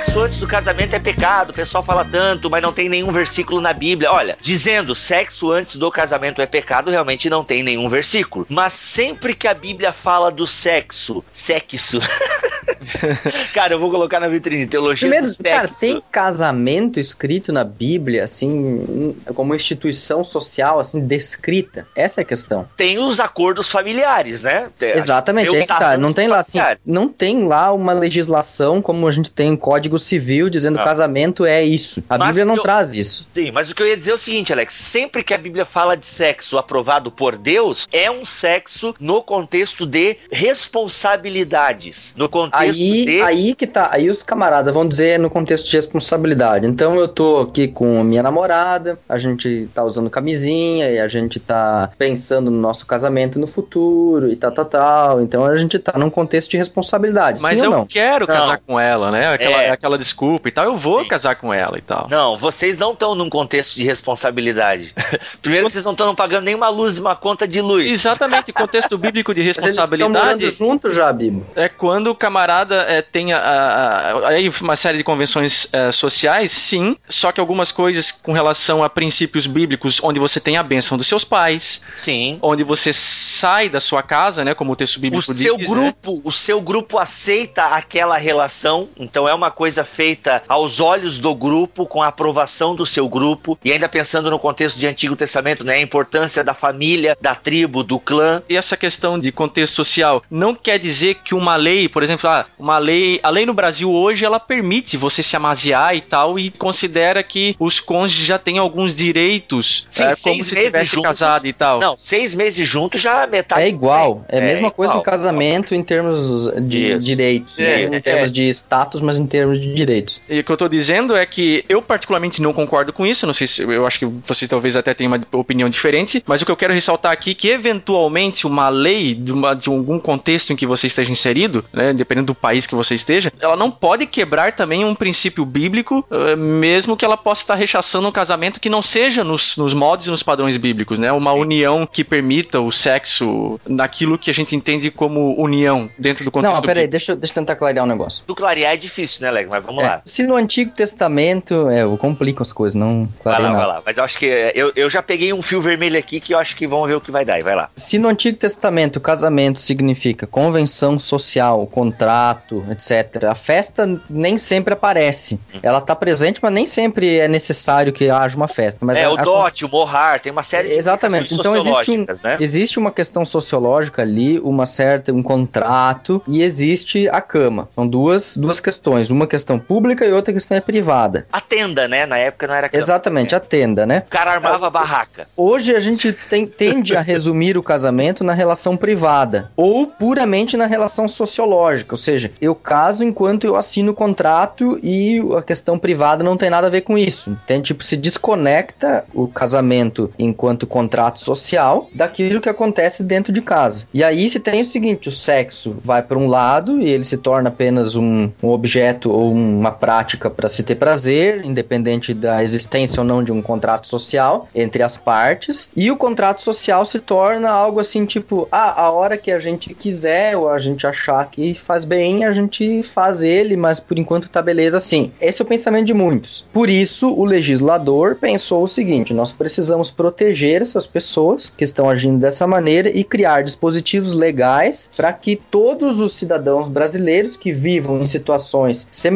sexo antes do casamento é pecado? O pessoal fala tanto, mas não tem nenhum versículo na Bíblia. Olha, dizendo sexo antes do casamento é pecado, realmente não tem nenhum versículo. Mas sempre que a Bíblia fala do sexo, sexo. cara, eu vou colocar na vitrine teologia Primeiro, do sexo. Cara, tem casamento escrito na Bíblia, assim, como instituição social, assim, descrita. Essa é a questão. Tem os acordos familiares, né? Exatamente, é que tá. Não tem lá, assim, não tem lá uma legislação como a gente tem um código civil dizendo que casamento é isso. A mas Bíblia não eu, traz isso. Sim, mas o que eu ia dizer é o seguinte, Alex: sempre que a Bíblia fala de sexo aprovado por Deus, é um sexo no contexto de responsabilidades. No contexto aí, de. Aí que tá. Aí os camaradas vão dizer no contexto de responsabilidade. Então eu tô aqui com a minha namorada, a gente tá usando camisinha e a gente tá pensando no nosso casamento no futuro e tal, tal, tal. Então a gente tá num contexto de responsabilidade. Mas eu não? quero não. casar com ela, né? Aquela, é. Aquela desculpa e tal. Eu vou Sim. casar com ela e tal. Não, vocês não estão num contexto de responsabilidade. Primeiro, vocês não estão pagando nenhuma luz, uma conta de luz. Exatamente, contexto bíblico de responsabilidade. Mas juntos já, Bibo. É quando o camarada é, tem a, a, a, uma série de convenções é, sociais, sim. Só que algumas coisas com relação a princípios bíblicos, onde você tem a bênção dos seus pais. Sim. Onde você sai da sua casa, né? Como o texto bíblico o diz. Seu né? grupo, né? O seu grupo aceita aquela relação. Então é uma coisa feita aos olhos do grupo, com a aprovação do seu grupo. E ainda pensando no contexto de Antigo Testamento, né? A importância da família, da tribo, do clã. E essa questão de contexto social não quer dizer que uma lei, por exemplo, ah, uma lei, a lei no Brasil hoje ela permite você se amaziar e tal e considera que os cônjuges já têm alguns direitos, Sim, é, como se tivesse casado e tal. Não, seis meses juntos já metade. É igual, é a mesma é coisa igual. casamento em termos de Isso. direitos, é, né? em termos de status, mas em termos de direitos. E o que eu tô dizendo é que eu particularmente não concordo com isso, não sei se eu acho que você talvez até tenha uma opinião diferente, mas o que eu quero ressaltar aqui é que eventualmente uma lei de, uma, de algum contexto em que você esteja inserido, né, dependendo do país que você esteja, ela não pode quebrar também um princípio bíblico, uh, mesmo que ela possa estar rechaçando um casamento que não seja nos, nos modos e nos padrões bíblicos, né? Uma Sim. união que permita o sexo naquilo que a gente entende como união dentro do contexto. Não, peraí, deixa, deixa eu tentar clarear um negócio. Do clarear é difícil, né, Leg? Mas vamos é, lá. Se no Antigo Testamento, é, eu complico as coisas, não Vai lá, nada. vai lá. Mas eu acho que eu, eu já peguei um fio vermelho aqui que eu acho que vamos ver o que vai dar. Vai lá. Se no Antigo Testamento casamento significa convenção social, contrato, etc., a festa nem sempre aparece. Uhum. Ela está presente, mas nem sempre é necessário que haja uma festa. Mas é, a, o dote, a... o morrar, tem uma série de Exatamente. Então existe, um, né? existe uma questão sociológica ali, uma certa, um contrato, e existe a cama. São duas, duas questões. Uma questão pública e outra questão é privada. A tenda, né? Na época não era cama. Exatamente, é. a tenda, né? O cara armava a barraca. Hoje a gente tem, tende a resumir o casamento na relação privada ou puramente na relação sociológica, ou seja, eu caso enquanto eu assino o contrato e a questão privada não tem nada a ver com isso. Então, tipo, se desconecta o casamento enquanto contrato social daquilo que acontece dentro de casa. E aí se tem o seguinte, o sexo vai para um lado e ele se torna apenas um, um objeto ou uma prática para se ter prazer, independente da existência ou não de um contrato social entre as partes, e o contrato social se torna algo assim, tipo, ah, a hora que a gente quiser ou a gente achar que faz bem, a gente faz ele, mas por enquanto tá beleza assim. Esse é o pensamento de muitos. Por isso, o legislador pensou o seguinte: nós precisamos proteger essas pessoas que estão agindo dessa maneira e criar dispositivos legais para que todos os cidadãos brasileiros que vivam em situações semelhantes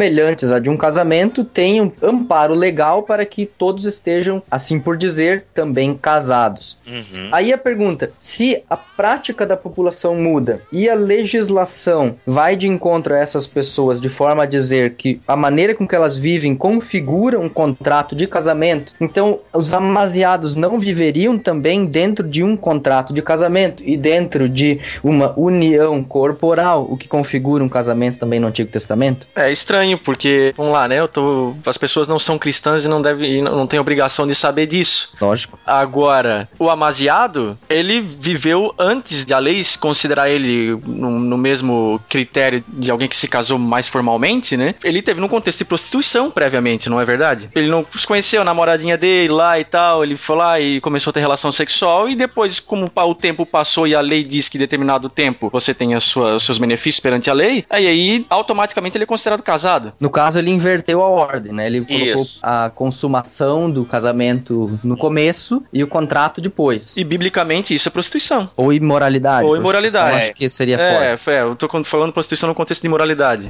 à de um casamento tenham amparo legal para que todos estejam, assim por dizer, também casados. Uhum. Aí a pergunta: se a prática da população muda e a legislação vai de encontro a essas pessoas de forma a dizer que a maneira com que elas vivem configura um contrato de casamento, então os amaziados não viveriam também dentro de um contrato de casamento e dentro de uma união corporal, o que configura um casamento também no Antigo Testamento? É estranho, porque, vamos lá, né? Eu tô, as pessoas não são cristãs e não devem, não têm obrigação de saber disso. Lógico. Agora, o amaziado, ele viveu antes de a lei considerar ele no, no mesmo critério de alguém que se casou mais formalmente, né? Ele teve num contexto de prostituição previamente, não é verdade? Ele não conheceu a namoradinha dele lá e tal, ele foi lá e começou a ter relação sexual e depois, como o tempo passou e a lei diz que determinado tempo você tem a sua, os seus benefícios perante a lei, aí, aí automaticamente ele é considerado casado. No caso, ele inverteu a ordem, né? Ele colocou Isso. a consumação do casamento no começo e o contrato depois. E biblicamente isso é prostituição. Ou imoralidade. Ou imoralidade. Acho que seria é, forte. É, eu tô falando prostituição no contexto de imoralidade.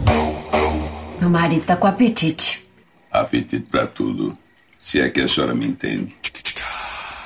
Meu marido tá com apetite. Apetite para tudo. Se é que a senhora me entende.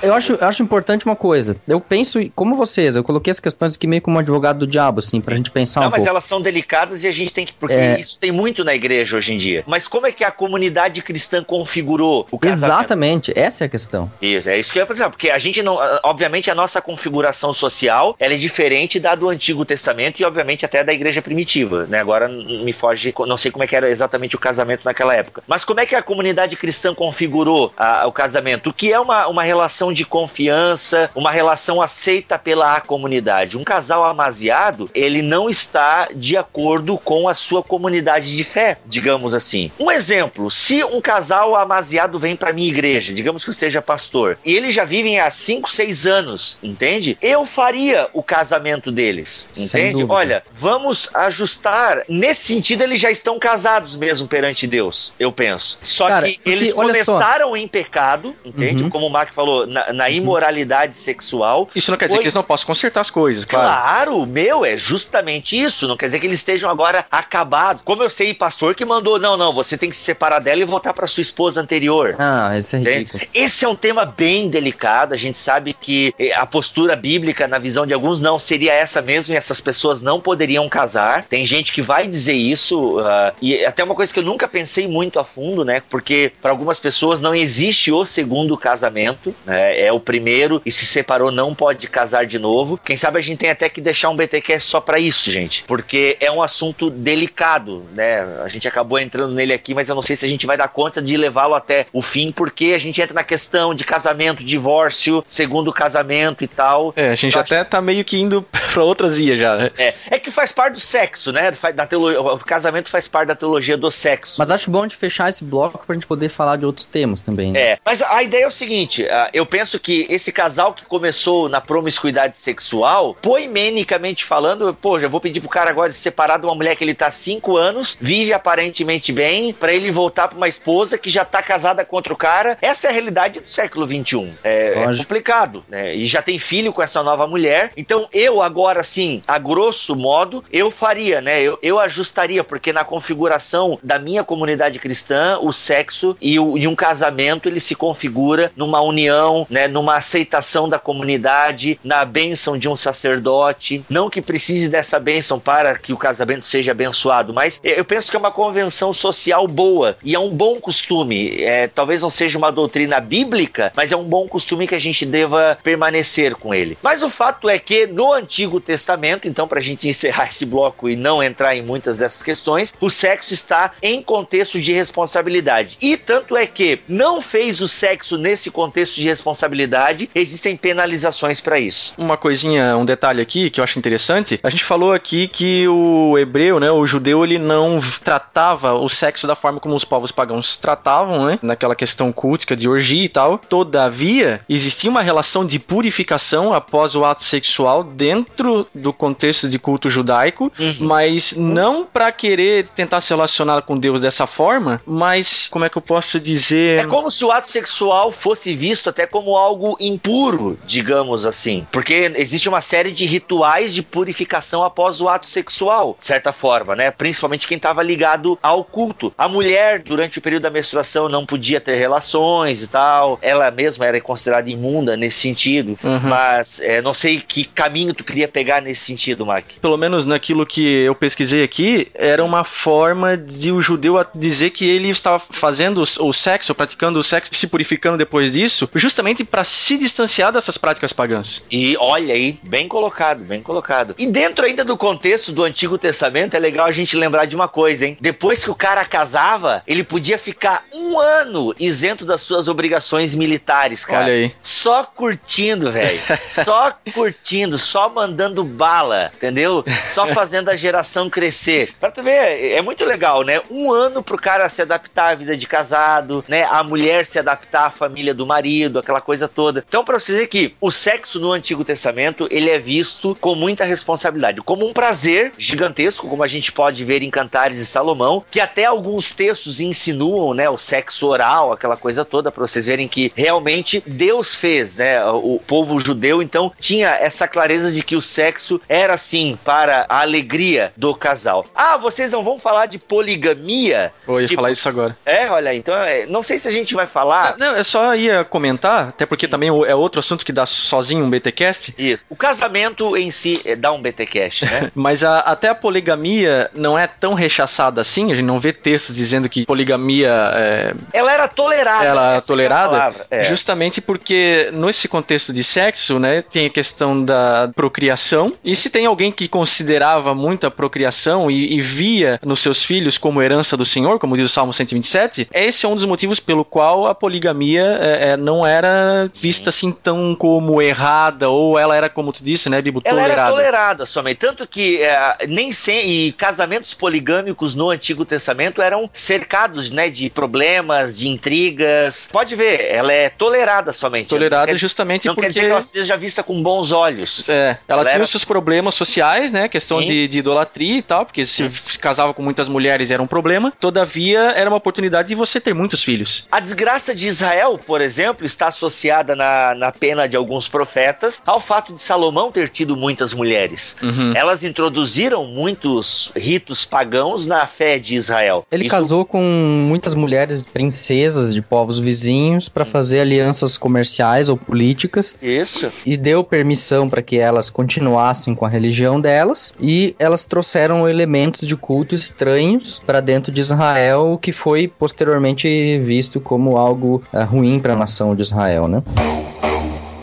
Eu acho, eu acho importante uma coisa. Eu penso, como vocês, eu coloquei as questões aqui meio como advogado do diabo, assim, pra gente pensar Não, um mas pouco. elas são delicadas e a gente tem que. Porque é... isso tem muito na igreja hoje em dia. Mas como é que a comunidade cristã configurou o casamento? Exatamente, essa é a questão. Isso, é isso que eu ia pensar. Porque a gente não. Obviamente, a nossa configuração social ela é diferente da do Antigo Testamento e, obviamente, até da igreja primitiva. Né? Agora me foge, não sei como é que era exatamente o casamento naquela época. Mas como é que a comunidade cristã configurou a, o casamento? O que é uma, uma relação de confiança? uma relação aceita pela comunidade. Um casal amaziado, ele não está de acordo com a sua comunidade de fé, digamos assim. Um exemplo, se um casal amaziado vem para minha igreja, digamos que eu seja pastor, e eles já vivem há 5, 6 anos, entende? Eu faria o casamento deles, entende? Olha, vamos ajustar. Nesse sentido, eles já estão casados mesmo perante Deus, eu penso. Só Cara, que eles começaram em pecado, entende? Uhum. Como o Mark falou, na, na imoralidade sexual. Isso não quer dizer que eles não possam consertar as coisas, claro. Claro, meu, é justamente isso. Não quer dizer que eles estejam agora acabados. Como eu sei, pastor que mandou, não, não, você tem que se separar dela e voltar para sua esposa anterior. Ah, esse é ridículo. Esse é um tema bem delicado. A gente sabe que eh, a postura bíblica, na visão de alguns, não seria essa mesmo e essas pessoas não poderiam casar. Tem gente que vai dizer isso, uh, e até uma coisa que eu nunca pensei muito a fundo, né? Porque para algumas pessoas não existe o segundo casamento, né? É o primeiro e se separou não pode casar de novo. Quem sabe a gente tem até que deixar um BTcast só para isso, gente, porque é um assunto delicado, né? A gente acabou entrando nele aqui, mas eu não sei se a gente vai dar conta de levá-lo até o fim, porque a gente entra na questão de casamento, divórcio, segundo casamento e tal. É, a gente até acho... tá meio que indo para outras vias já, né? É, é que faz parte do sexo, né? Da teolo... O casamento faz parte da teologia do sexo. Mas acho bom de fechar esse bloco pra gente poder falar de outros temas também. Né? É, mas a ideia é o seguinte, ah, eu penso que esse casal que começou na promiscuidade sexual, poimenicamente falando, pô, já vou pedir pro cara agora de separar de uma mulher que ele tá há cinco anos, vive aparentemente bem, para ele voltar pra uma esposa que já tá casada contra o cara. Essa é a realidade do século XXI. É, é complicado, né? E já tem filho com essa nova mulher. Então eu agora, sim, a grosso modo, eu faria, né? Eu, eu ajustaria, porque na configuração da minha comunidade cristã, o sexo e, o, e um casamento, ele se configura numa união, né? Numa aceitação da comunidade, na bênção de um sacerdote. Não que precise dessa bênção para que o casamento seja abençoado, mas eu penso que é uma convenção social boa e é um bom costume. É, talvez não seja uma doutrina bíblica, mas é um bom costume que a gente deva permanecer com ele. Mas o fato é que no Antigo Testamento, então, para a gente encerrar esse bloco e não entrar em muitas dessas questões, o sexo está em contexto de responsabilidade. E tanto é que não fez o sexo nesse contexto de responsabilidade responsabilidade, existem penalizações para isso. Uma coisinha, um detalhe aqui que eu acho interessante. A gente falou aqui que o hebreu, né, o judeu, ele não tratava o sexo da forma como os povos pagãos tratavam, né? Naquela questão cultica de orgia e tal. Todavia, existia uma relação de purificação após o ato sexual dentro do contexto de culto judaico, uhum. mas não para querer tentar se relacionar com Deus dessa forma, mas como é que eu posso dizer? É como se o ato sexual fosse visto até como algo impuro, digamos assim, porque existe uma série de rituais de purificação após o ato sexual, de certa forma, né? Principalmente quem estava ligado ao culto. A mulher durante o período da menstruação não podia ter relações e tal, ela mesma era considerada imunda nesse sentido, uhum. mas é, não sei que caminho tu queria pegar nesse sentido, Mark. Pelo menos naquilo que eu pesquisei aqui, era uma forma de o judeu dizer que ele estava fazendo o sexo, praticando o sexo, se purificando depois disso, justamente para se distanciar dessas práticas pagãs. E olha aí, bem colocado, bem colocado. E dentro ainda do contexto do Antigo Testamento, é legal a gente lembrar de uma coisa, hein? Depois que o cara casava, ele podia ficar um ano isento das suas obrigações militares, cara. Olha aí. Só curtindo, velho. só curtindo, só mandando bala, entendeu? Só fazendo a geração crescer. Pra tu ver, é muito legal, né? Um ano pro cara se adaptar à vida de casado, né? A mulher se adaptar à família do marido, aquela coisa toda. Então, pra você ver que o sexo no Antigo Testamento, ele é visto com muita responsabilidade, como um prazer gigantesco, como a gente pode ver em Cantares e Salomão, que até alguns textos insinuam, né? O sexo oral, aquela coisa toda, pra vocês verem que realmente Deus fez, né? O povo judeu, então, tinha essa clareza de que o sexo era, sim, para a alegria do casal. Ah, vocês não vão falar de poligamia? Eu ia tipo, falar isso agora. É, olha, então, é, não sei se a gente vai falar. Não, eu só ia comentar, até porque também é outro assunto que dá sozinho um BTcast. Isso. O casamento em si é, dá um BTcast, né? Mas a, até a poligamia não é tão rechaçada assim, a gente não vê textos dizendo que poligamia. É... Ela era tolerada. Ela era é tolerada. É justamente porque nesse contexto de sexo, né, tem a questão da procriação. E se tem alguém que considerava muito a procriação e, e via nos seus filhos como herança do Senhor, como diz o Salmo 127, esse é um dos motivos pelo qual a poligamia é, é, não era vista assim tão como errada, ou ela era, como tu disse, né, Bibo, ela tolerada. Ela era tolerada somente. Tanto que é, nem sem, e casamentos poligâmicos no Antigo Testamento eram cercados, né, de problemas, de intrigas. Pode ver, ela é tolerada somente. Tolerada justamente não porque... Não quer dizer que ela seja vista com bons olhos. É, ela, ela tinha era... os seus problemas sociais, né, questão de, de, idolatria e tal, porque se, se casava com muitas mulheres era um problema. Todavia, era uma oportunidade de você ter muitos filhos. A desgraça de Israel, por exemplo, está associada na, na pena de alguns profetas ao fato de Salomão ter tido muitas mulheres. Uhum. Elas introduziram muitos ritos pagãos na fé de Israel. Ele Isso... casou com muitas mulheres princesas de povos vizinhos para fazer alianças comerciais ou políticas. Isso. E deu permissão para que elas continuassem com a religião delas e elas trouxeram elementos de culto estranhos para dentro de Israel, que foi posteriormente visto como algo uh, ruim para a nação de Israel, né?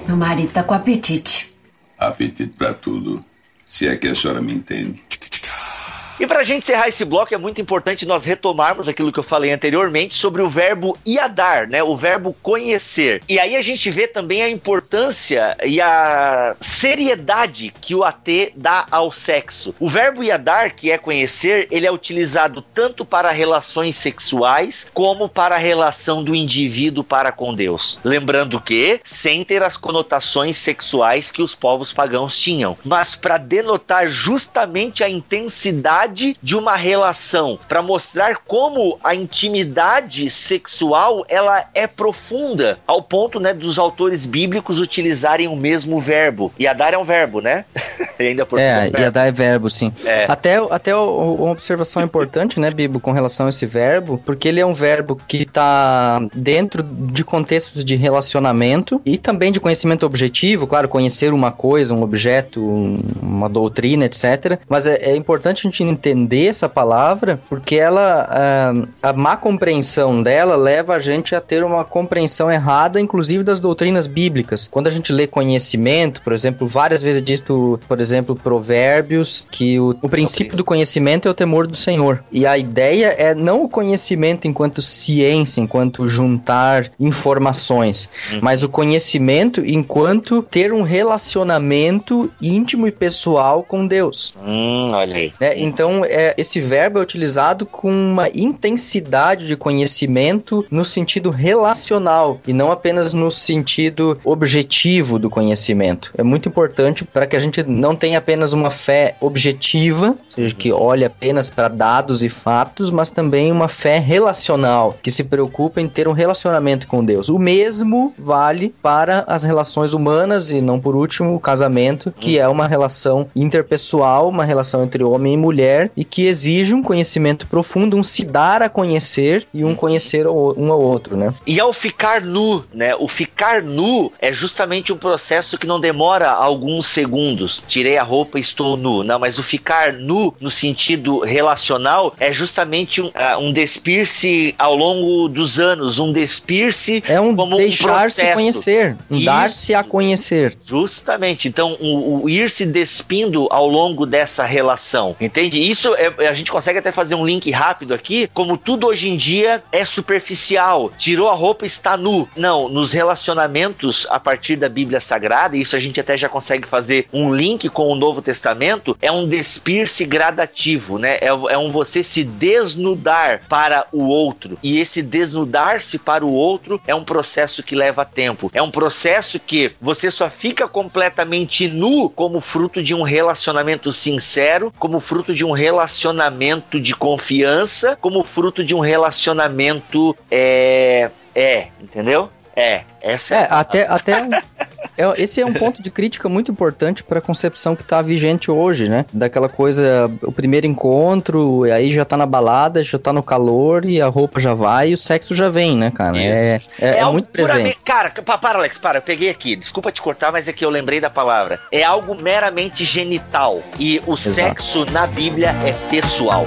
Meu marido tá com apetite. Apetite para tudo. Se é que a senhora me entende. E para a gente encerrar esse bloco, é muito importante nós retomarmos aquilo que eu falei anteriormente sobre o verbo iadar, né? O verbo conhecer. E aí a gente vê também a importância e a seriedade que o AT dá ao sexo. O verbo iadar, que é conhecer, ele é utilizado tanto para relações sexuais como para a relação do indivíduo para com Deus. Lembrando que sem ter as conotações sexuais que os povos pagãos tinham, mas para denotar justamente a intensidade intimidade de uma relação, para mostrar como a intimidade sexual ela é profunda, ao ponto, né, dos autores bíblicos utilizarem o mesmo verbo. E dar é um verbo, né? ainda por é, é dar é verbo, sim. É. Até, até uma observação importante, né, Bibo, com relação a esse verbo, porque ele é um verbo que está dentro de contextos de relacionamento e também de conhecimento objetivo, claro, conhecer uma coisa, um objeto, uma doutrina, etc. Mas é, é importante a gente entender essa palavra, porque ela, a, ah, a má compreensão dela leva a gente a ter uma compreensão errada, inclusive das doutrinas bíblicas. Quando a gente lê conhecimento, por exemplo, várias vezes é dito, por exemplo, provérbios, que o, o princípio do conhecimento é o temor do Senhor. E a ideia é não o conhecimento enquanto ciência, enquanto juntar informações, uhum. mas o conhecimento enquanto ter um relacionamento íntimo e pessoal com Deus. Hum, olha aí. É, então, é, esse verbo é utilizado com uma intensidade de conhecimento no sentido relacional e não apenas no sentido objetivo do conhecimento. É muito importante para que a gente não tenha apenas uma fé objetiva, ou seja, que olhe apenas para dados e fatos, mas também uma fé relacional, que se preocupa em ter um relacionamento com Deus. O mesmo vale para as relações humanas e não por último o casamento, que é uma relação interpessoal, uma relação entre homem e mulher e que exige um conhecimento profundo, um se dar a conhecer e um conhecer um ao outro, né? E ao ficar nu, né? O ficar nu é justamente um processo que não demora alguns segundos. Tirei a roupa e estou nu. Não, mas o ficar nu no sentido relacional é justamente um, uh, um despir-se ao longo dos anos, um despir-se é um como deixar-se um conhecer, um dar-se a conhecer. Justamente. Então, o, o, ir se despindo ao longo dessa relação, entende? Isso é, a gente consegue até fazer um link rápido aqui, como tudo hoje em dia é superficial. Tirou a roupa, está nu. Não, nos relacionamentos a partir da Bíblia Sagrada, isso a gente até já consegue fazer um link com o Novo Testamento, é um despir-se gradativo, né? É, é um você se desnudar para o outro. E esse desnudar-se para o outro é um processo que leva tempo. É um processo que você só fica completamente nu como fruto de um relacionamento sincero, como fruto de um relacionamento de confiança, como fruto de um relacionamento é é, entendeu? É, essa é, é até até é, esse é um ponto de crítica muito importante para a concepção que está vigente hoje, né? Daquela coisa, o primeiro encontro, aí já tá na balada, já tá no calor e a roupa já vai e o sexo já vem, né, cara? É, é, é, é muito presente. Cara, para, Alex, para, eu peguei aqui. Desculpa te cortar, mas é que eu lembrei da palavra. É algo meramente genital e o Exato. sexo na Bíblia é pessoal.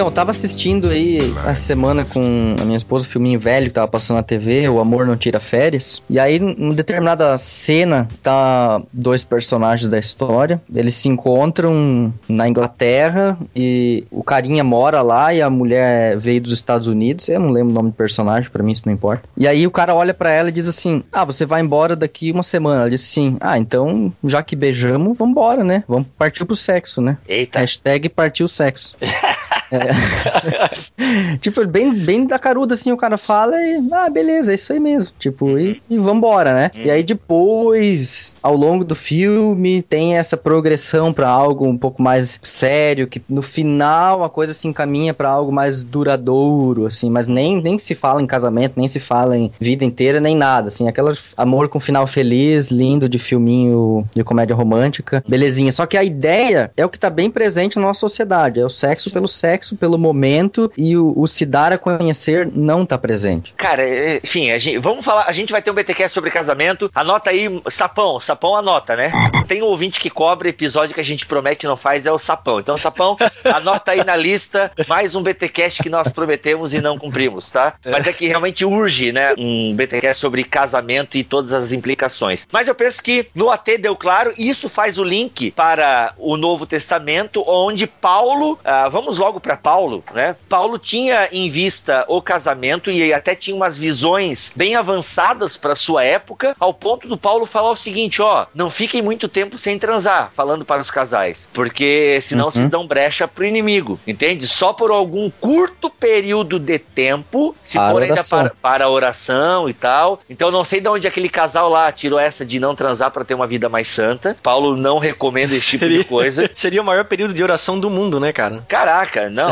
Então, eu tava assistindo aí a semana com a minha esposa, um filminho velho que tava passando na TV, O Amor Não Tira Férias. E aí, em determinada cena, tá dois personagens da história. Eles se encontram na Inglaterra e o carinha mora lá e a mulher veio dos Estados Unidos. Eu não lembro o nome do personagem, para mim isso não importa. E aí o cara olha para ela e diz assim: Ah, você vai embora daqui uma semana. Ela diz assim: Ah, então, já que beijamos, vambora, né? Vamos partir pro sexo, né? Eita. Hashtag partiu sexo. É. tipo, bem, bem da caruda, assim, o cara fala e, ah, beleza, é isso aí mesmo. Tipo, e, e vambora, né? E aí depois, ao longo do filme, tem essa progressão para algo um pouco mais sério, que no final a coisa se encaminha para algo mais duradouro, assim, mas nem, nem se fala em casamento, nem se fala em vida inteira, nem nada, assim, aquele amor com final feliz, lindo de filminho de comédia romântica, belezinha. Só que a ideia é o que tá bem presente na nossa sociedade, é o sexo pelo sexo pelo momento e o, o se dar a conhecer não tá presente. Cara, é, enfim, a gente, vamos falar, a gente vai ter um BTcast sobre casamento. Anota aí, Sapão, Sapão anota, né? Tem um ouvinte que cobra episódio que a gente promete e não faz, é o Sapão. Então, Sapão, anota aí na lista mais um BTcast que nós prometemos e não cumprimos, tá? Mas é que realmente urge, né? Um BTcast sobre casamento e todas as implicações. Mas eu penso que no AT deu claro, e isso faz o link para o Novo Testamento, onde Paulo, ah, vamos logo para para Paulo, né? Paulo tinha em vista o casamento e até tinha umas visões bem avançadas para sua época, ao ponto do Paulo falar o seguinte, ó, não fiquem muito tempo sem transar, falando para os casais, porque senão uhum. vocês dão brecha pro inimigo, entende? Só por algum curto período de tempo, se para for ainda para, para a oração e tal. Então não sei de onde aquele casal lá tirou essa de não transar para ter uma vida mais santa. Paulo não recomenda esse seria, tipo de coisa. Seria o maior período de oração do mundo, né, cara? Caraca, Não.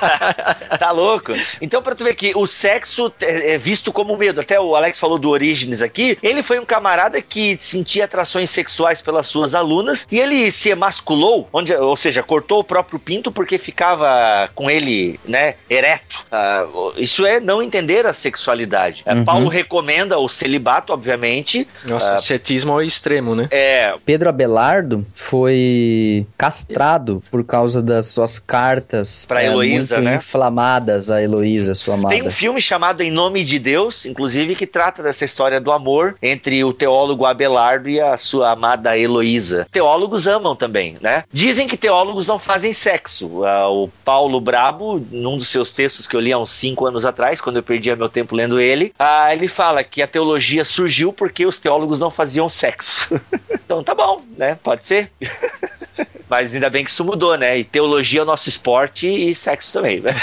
tá louco? Então, pra tu ver que o sexo é visto como medo. Até o Alex falou do Orígenes aqui. Ele foi um camarada que sentia atrações sexuais pelas suas alunas e ele se emasculou, onde, ou seja, cortou o próprio pinto porque ficava com ele, né, ereto. Uh, isso é não entender a sexualidade. Uhum. Paulo recomenda o celibato, obviamente. Nossa, uh, cetismo ao extremo, né? É. Pedro Abelardo foi castrado por causa das suas cartas para é, Heloísa, muito né? inflamadas a Heloísa, sua amada. Tem um filme chamado Em Nome de Deus, inclusive, que trata dessa história do amor entre o teólogo Abelardo e a sua amada Heloísa. Teólogos amam também, né? Dizem que teólogos não fazem sexo. Uh, o Paulo Brabo, num dos seus textos que eu li há uns cinco anos atrás, quando eu perdia meu tempo lendo ele, uh, ele fala que a teologia surgiu porque os teólogos não faziam sexo. então tá bom, né? Pode ser. Mas ainda bem que isso mudou, né? E teologia é o nosso esporte e sexo também, né?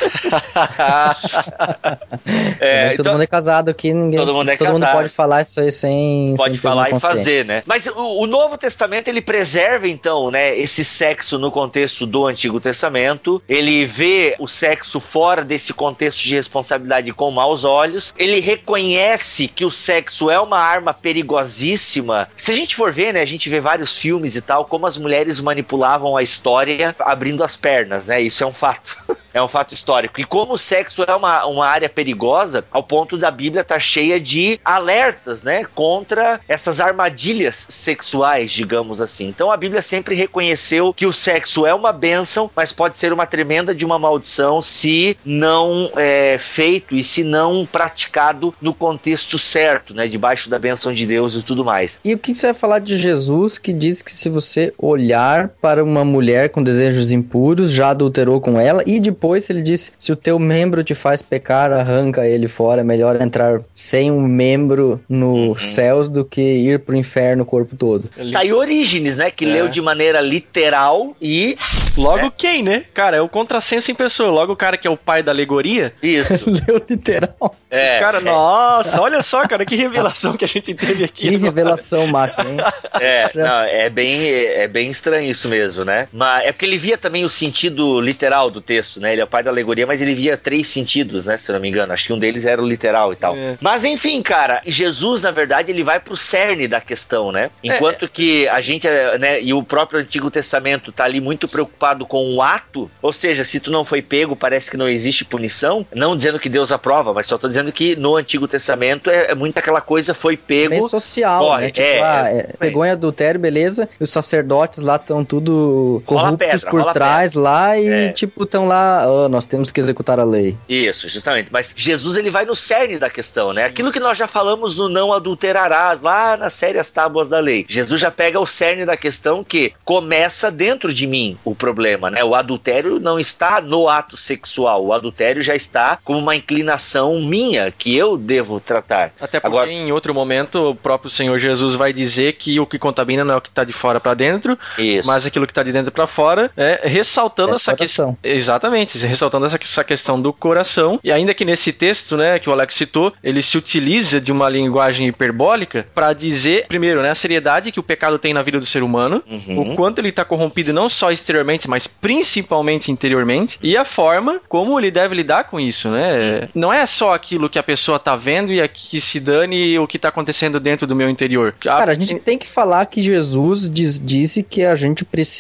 é, todo então, mundo é casado aqui, ninguém. Todo mundo é todo casado. mundo pode falar isso aí sem. Pode sem falar e fazer, né? Mas o, o, Novo Testamento ele preserva então, né, esse sexo no contexto do Antigo Testamento. Ele vê o sexo fora desse contexto de responsabilidade com maus olhos. Ele reconhece que o sexo é uma arma perigosíssima. Se a gente for ver, né, a gente vê vários filmes e tal, como as mulheres manipulavam a história abrindo as pernas, né? Isso é um fato. é um fato histórico. E como o sexo é uma, uma área perigosa, ao ponto da Bíblia estar tá cheia de alertas, né, contra essas armadilhas sexuais, digamos assim. Então a Bíblia sempre reconheceu que o sexo é uma bênção, mas pode ser uma tremenda de uma maldição se não é, feito e se não praticado no contexto certo, né, debaixo da bênção de Deus e tudo mais. E o que você vai falar de Jesus que diz que se você olhar para uma mulher com desejos impuros, já adulterou com ela e depois ele disse: se o teu membro te faz pecar, arranca ele fora. É melhor entrar sem um membro nos uhum. céus do que ir pro inferno o corpo todo. Tá aí Orígenes, né? Que é. leu de maneira literal e. Logo é. quem, né? Cara, é o contrassenso em pessoa. Logo o cara que é o pai da alegoria. Isso. leu literal. É. Cara, nossa, olha só, cara, que revelação que a gente teve aqui. Que revelação, Marco, hein? É, não, é bem, é bem estranho isso mesmo, né? Mas é porque ele via também o sentido literal do texto, né? Ele é o pai da alegoria, mas ele via três sentidos, né? Se eu não me engano. Acho que um deles era o literal e tal. É. Mas enfim, cara, Jesus, na verdade, ele vai pro cerne da questão, né? Enquanto é. que a gente, né, e o próprio Antigo Testamento tá ali muito preocupado com o ato, ou seja, se tu não foi pego, parece que não existe punição. Não dizendo que Deus aprova, mas só tô dizendo que no Antigo Testamento é, é muito aquela coisa, foi pego. É social, corre. né? Tipo, é, ah, é, pegou em adultério, beleza. E os sacerdotes lá estão tudo corruptos pedra, por trás pedra. lá e, é. tipo, estão lá oh, nós temos que executar a lei. Isso, justamente. Mas Jesus ele vai no cerne da questão, né? Aquilo que nós já falamos no não adulterarás, lá nas sérias tábuas da lei. Jesus já pega o cerne da questão que começa dentro de mim o problema, né? O adultério não está no ato sexual, o adultério já está como uma inclinação minha que eu devo tratar. Até porque Agora, em outro momento o próprio Senhor Jesus vai dizer que o que contamina não é o que está de fora para dentro, isso. mas aquilo que está de dentro para fora, é, ressaltando é essa questão. Exatamente, ressaltando essa, essa questão do coração. E ainda que nesse texto, né, que o Alex citou, ele se utiliza de uma linguagem hiperbólica para dizer, primeiro, né, a seriedade que o pecado tem na vida do ser humano, uhum. o quanto ele está corrompido não só exteriormente, mas principalmente interiormente, e a forma como ele deve lidar com isso, né? Uhum. Não é só aquilo que a pessoa tá vendo e que se dane o que tá acontecendo dentro do meu interior. Cara, a gente tem que falar que Jesus diz, disse que a gente precisa,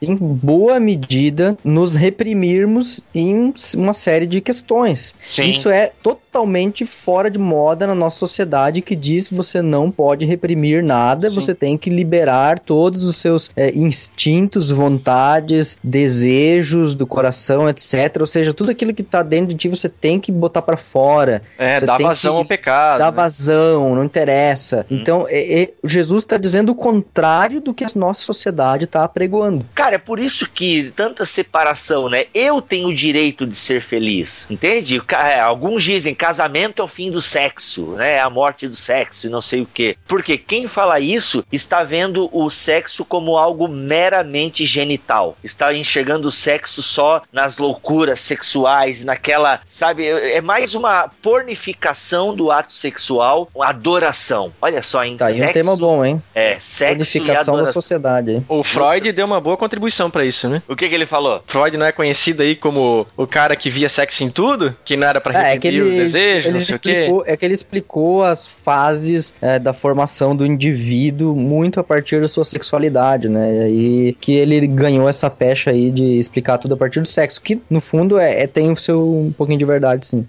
em boa medida, nos reprimirmos em uma série de questões. Sim. Isso é totalmente fora de moda na nossa sociedade que diz que você não pode reprimir nada, Sim. você tem que liberar todos os seus é, instintos, vontades, desejos do coração, etc. Ou seja, tudo aquilo que está dentro de ti você tem que botar para fora. É, você dá vazão ao pecado. Dá né? vazão, não interessa. Hum. Então, é, é, Jesus está dizendo o contrário do que a nossa sociedade está apregoando. Cara, é por isso que tanta separação, né? Eu tenho o direito de ser feliz, entende? É, alguns dizem casamento é o fim do sexo, né? É a morte do sexo e não sei o quê. Porque quem fala isso está vendo o sexo como algo meramente genital. Está enxergando o sexo só nas loucuras sexuais, naquela, sabe? É mais uma pornificação do ato sexual, uma adoração. Olha só, hein? Tá aí um tema bom, hein? É, sexo Pornificação da sociedade. Hein? O Freud deu uma boa contribuição para isso, né? O que que ele falou? Freud não é conhecido aí como o cara que via sexo em tudo, que não era pra É, reprimir é que ele, o desejo, ele não sei o quê. explicou, é que ele explicou as fases é, da formação do indivíduo muito a partir da sua sexualidade, né? E aí que ele ganhou essa pecha aí de explicar tudo a partir do sexo, que no fundo é, é- tem o seu um pouquinho de verdade, sim.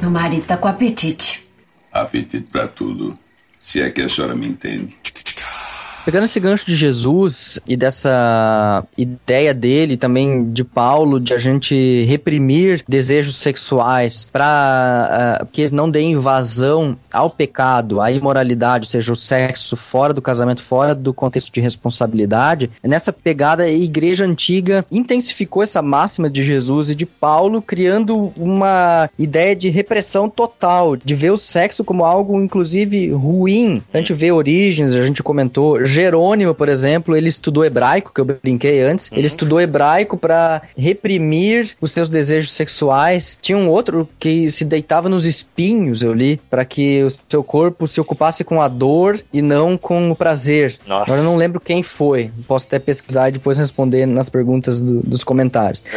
Meu marido tá com apetite. Apetite pra tudo. Se é que a senhora me entende. Pegando esse gancho de Jesus e dessa ideia dele também de Paulo de a gente reprimir desejos sexuais para que eles não deem vazão ao pecado, à imoralidade, ou seja, o sexo fora do casamento, fora do contexto de responsabilidade, nessa pegada a igreja antiga intensificou essa máxima de Jesus e de Paulo, criando uma ideia de repressão total, de ver o sexo como algo inclusive ruim. A gente vê origens, a gente comentou Jerônimo, por exemplo, ele estudou hebraico, que eu brinquei antes. Ele estudou hebraico para reprimir os seus desejos sexuais. Tinha um outro que se deitava nos espinhos, eu li, para que o seu corpo se ocupasse com a dor e não com o prazer. Nossa. Agora eu não lembro quem foi. Posso até pesquisar e depois responder nas perguntas do- dos comentários.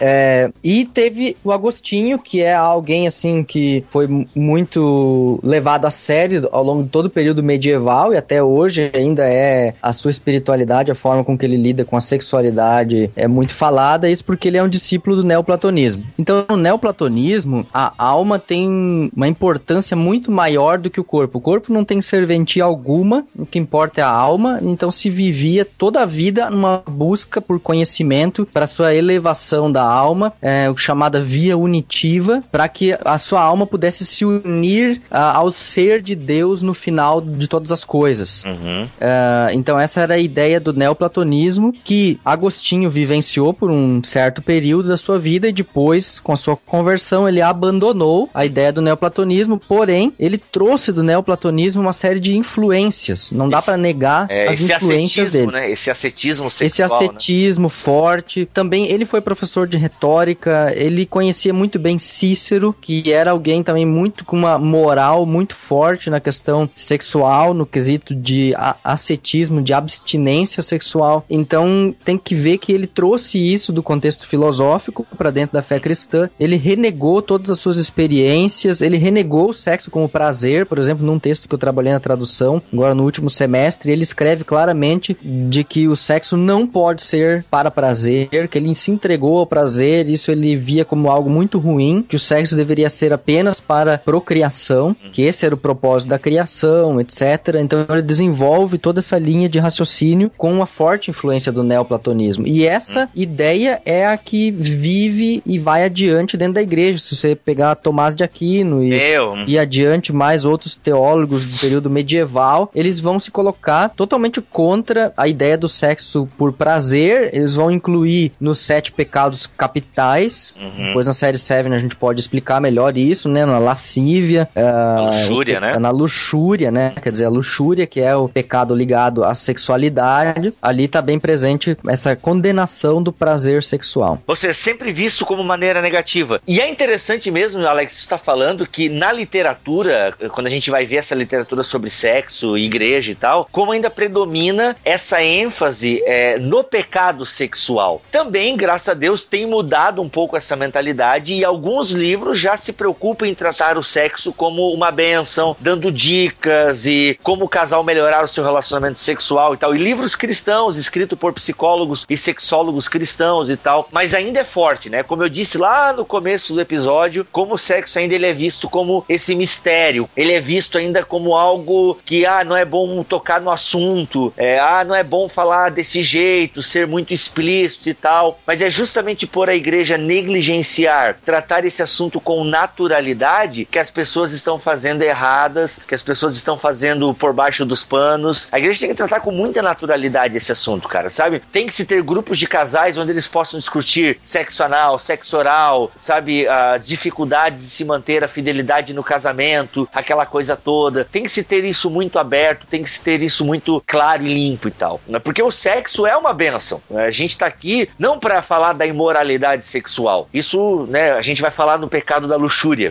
É, e teve o Agostinho, que é alguém assim que foi mu- muito levado a sério ao longo de todo o período medieval e até hoje ainda é a sua espiritualidade, a forma com que ele lida com a sexualidade é muito falada, isso porque ele é um discípulo do neoplatonismo. Então, no neoplatonismo, a alma tem uma importância muito maior do que o corpo. O corpo não tem serventia alguma, o que importa é a alma, então se vivia toda a vida numa busca por conhecimento para sua elevação da alma, é, o chamada via unitiva, para que a sua alma pudesse se unir ah, ao ser de Deus no final de todas as coisas. Uhum. Ah, então essa era a ideia do neoplatonismo que Agostinho vivenciou por um certo período da sua vida e depois, com a sua conversão, ele abandonou a ideia do neoplatonismo, porém ele trouxe do neoplatonismo uma série de influências. Não dá Esse- para negar É, as esse influências dele. né? Esse ascetismo Esse sexual, né? ascetismo forte. Também ele foi professor de retórica, ele conhecia muito bem Cícero, que era alguém também muito com uma moral muito forte na questão sexual, no quesito de a- ascetismo, de abstinência sexual. Então tem que ver que ele trouxe isso do contexto filosófico para dentro da fé cristã. Ele renegou todas as suas experiências, ele renegou o sexo como prazer, por exemplo, num texto que eu trabalhei na tradução, agora no último semestre, ele escreve claramente de que o sexo não pode ser para prazer, que ele se entregou ao prazer, isso ele via como algo muito ruim, que o sexo deveria ser apenas para procriação, que esse era o propósito da criação, etc. Então ele desenvolve toda essa linha de raciocínio com uma forte influência do neoplatonismo. E essa ideia é a que vive e vai adiante dentro da igreja. Se você pegar Tomás de Aquino e Meu, e adiante mais outros teólogos do período medieval, eles vão se colocar totalmente contra a ideia do sexo por prazer, eles vão incluir nos sete pecados capitais, Uhum. depois na série Seven a gente pode explicar melhor isso, né, na lascívia, ah, luxúria, né? Na luxúria, né, quer dizer, a luxúria que é o pecado ligado à sexualidade, ali tá bem presente essa condenação do prazer sexual. Ou seja, sempre visto como maneira negativa. E é interessante mesmo, Alex, você está falando que na literatura, quando a gente vai ver essa literatura sobre sexo, igreja e tal, como ainda predomina essa ênfase é, no pecado sexual. Também, graças a Deus, tem mudado um pouco essa mentalidade e alguns livros já se preocupam em tratar o sexo como uma benção, dando dicas e como o casal melhorar o seu relacionamento sexual e tal. E livros cristãos escritos por psicólogos e sexólogos cristãos e tal. Mas ainda é forte, né? Como eu disse lá no começo do episódio, como o sexo ainda ele é visto como esse mistério. Ele é visto ainda como algo que, ah, não é bom tocar no assunto. É, ah, não é bom falar desse jeito, ser muito explícito e tal. Mas é justamente por a igreja negligenciar, tratar esse assunto com naturalidade que as pessoas estão fazendo erradas, que as pessoas estão fazendo por baixo dos panos. A igreja tem que tratar com muita naturalidade esse assunto, cara, sabe? Tem que se ter grupos de casais onde eles possam discutir sexo anal, sexo oral, sabe? As dificuldades de se manter a fidelidade no casamento, aquela coisa toda. Tem que se ter isso muito aberto, tem que se ter isso muito claro e limpo e tal. né? Porque o sexo é uma benção. né? A gente tá aqui não para falar da imoralidade sexual. Isso, né, a gente vai falar no pecado da luxúria.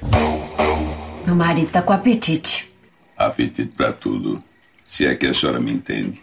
Meu marido tá com apetite. Apetite pra tudo. Se é que a senhora me entende.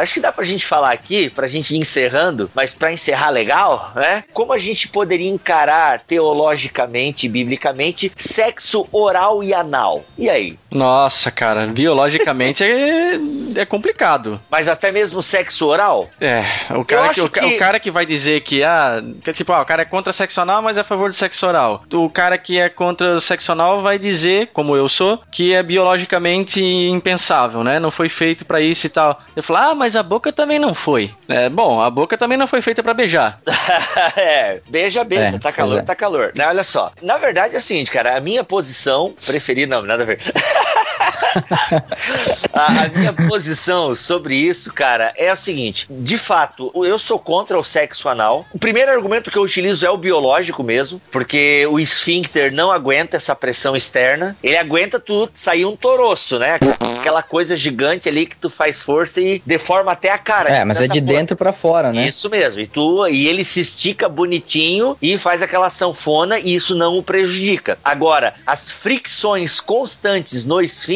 Acho que dá pra gente falar aqui, pra gente ir encerrando, mas pra encerrar legal, né? Como a gente poderia encarar teologicamente biblicamente sexo oral e anal? E aí? Nossa, cara, biologicamente é, é complicado. Mas até mesmo sexo oral? É, o cara, que, o, que... o, cara que vai dizer que, ah, que, tipo, ah, o cara é contra sexo anal, mas é a favor do sexo oral. O cara que é contra o sexo anal vai dizer, como eu sou, que é biologicamente impensável, né? Não foi feito para isso e tal. Eu falo, ah, mas a boca também não foi. É, bom, a boca também não foi feita para beijar. é, beija, beija, é, tá calor, é. tá calor. Né, olha só, na verdade é o seguinte, cara, a minha posição preferida, não, nada a ver. a, a, minha posição sobre isso, cara, é a seguinte: de fato, eu sou contra o sexo anal. O primeiro argumento que eu utilizo é o biológico mesmo, porque o esfíncter não aguenta essa pressão externa. Ele aguenta tu sair um toroço, né? Aquela coisa gigante ali que tu faz força e deforma até a cara. É, mas é de dentro para fora, né? Isso mesmo. E tu e ele se estica bonitinho e faz aquela sanfona e isso não o prejudica. Agora, as fricções constantes no esfíncter,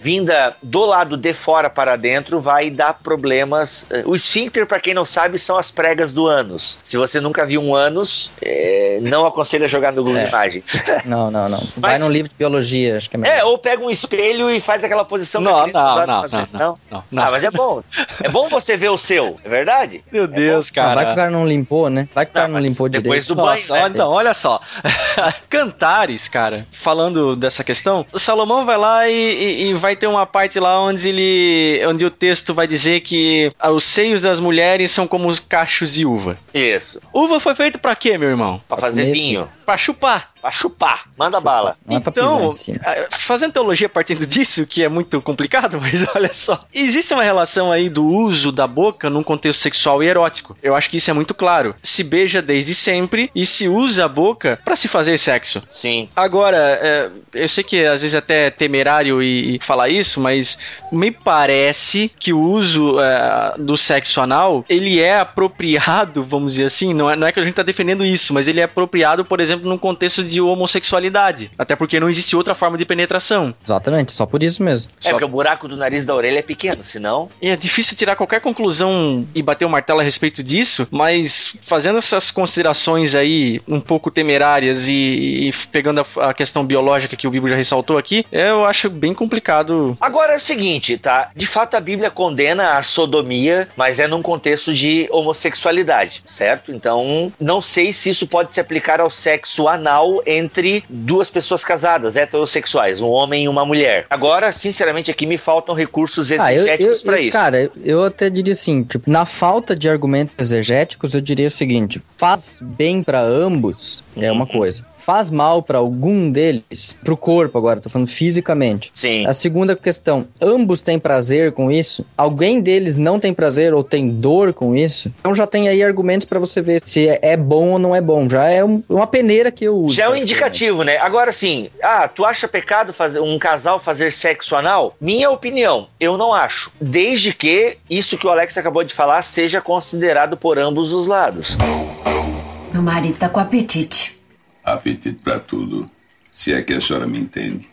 vinda do lado de fora para dentro, vai dar problemas. Eh, o esfíncter, para quem não sabe, são as pregas do ânus. Se você nunca viu um ânus, é, não aconselho a jogar no Google é. Imagens. Não, não, não. Vai num livro de biologia, acho que é melhor. É, ou pega um espelho e faz aquela posição não, que não, não, não, não, não, não, Ah, mas é bom. É bom você ver o seu, é verdade? Meu Deus, é cara. vai que o cara não limpou, né? Vai que o cara não, não limpou depois direito. Depois do banho, né? Então, olha só. Cantares, cara, falando dessa questão, o Salomão vai lá e, e, e, vai ter uma parte lá onde ele. onde o texto vai dizer que os seios das mulheres são como os cachos de uva. Isso. Uva foi feito para quê, meu irmão? Pra fazer vinho. Pra chupar. Pra chupar. Manda bala. Então, é fazendo teologia partindo disso, que é muito complicado, mas olha só. Existe uma relação aí do uso da boca num contexto sexual e erótico. Eu acho que isso é muito claro. Se beija desde sempre e se usa a boca para se fazer sexo. Sim. Agora, é, eu sei que às vezes é até temerário e, e falar isso, mas me parece que o uso é, do sexo anal, ele é apropriado, vamos dizer assim, não é, não é que a gente tá defendendo isso, mas ele é apropriado, por exemplo, num contexto de homossexualidade. Até porque não existe outra forma de penetração. Exatamente, só por isso mesmo. É, só... porque o buraco do nariz da orelha é pequeno, senão. É difícil tirar qualquer conclusão e bater o martelo a respeito disso, mas fazendo essas considerações aí um pouco temerárias e, e pegando a, a, questão biológica que o Bíblia já ressaltou aqui, eu acho bem complicado. Agora é o seguinte, tá? De fato a Bíblia condena a sodomia, mas é num contexto de homossexualidade, certo? Então, não sei se isso pode se aplicar ao sexo anal entre duas pessoas casadas, heterossexuais, um homem e uma mulher. Agora, sinceramente, aqui me faltam recursos exegéticos ah, para isso. Cara, eu até diria assim, tipo, na falta de argumentos exegéticos, eu diria o seguinte: faz bem para ambos, é uma uhum. coisa faz mal para algum deles, pro corpo agora, tô falando fisicamente. Sim. A segunda questão, ambos têm prazer com isso? Alguém deles não tem prazer ou tem dor com isso? Então já tem aí argumentos para você ver se é, é bom ou não é bom. Já é um, uma peneira que eu uso. Já é um indicativo, né? Agora sim, ah, tu acha pecado fazer um casal fazer sexo anal? Minha opinião, eu não acho. Desde que isso que o Alex acabou de falar seja considerado por ambos os lados. Meu marido tá com apetite. Apetite para tudo, se é que a senhora me entende.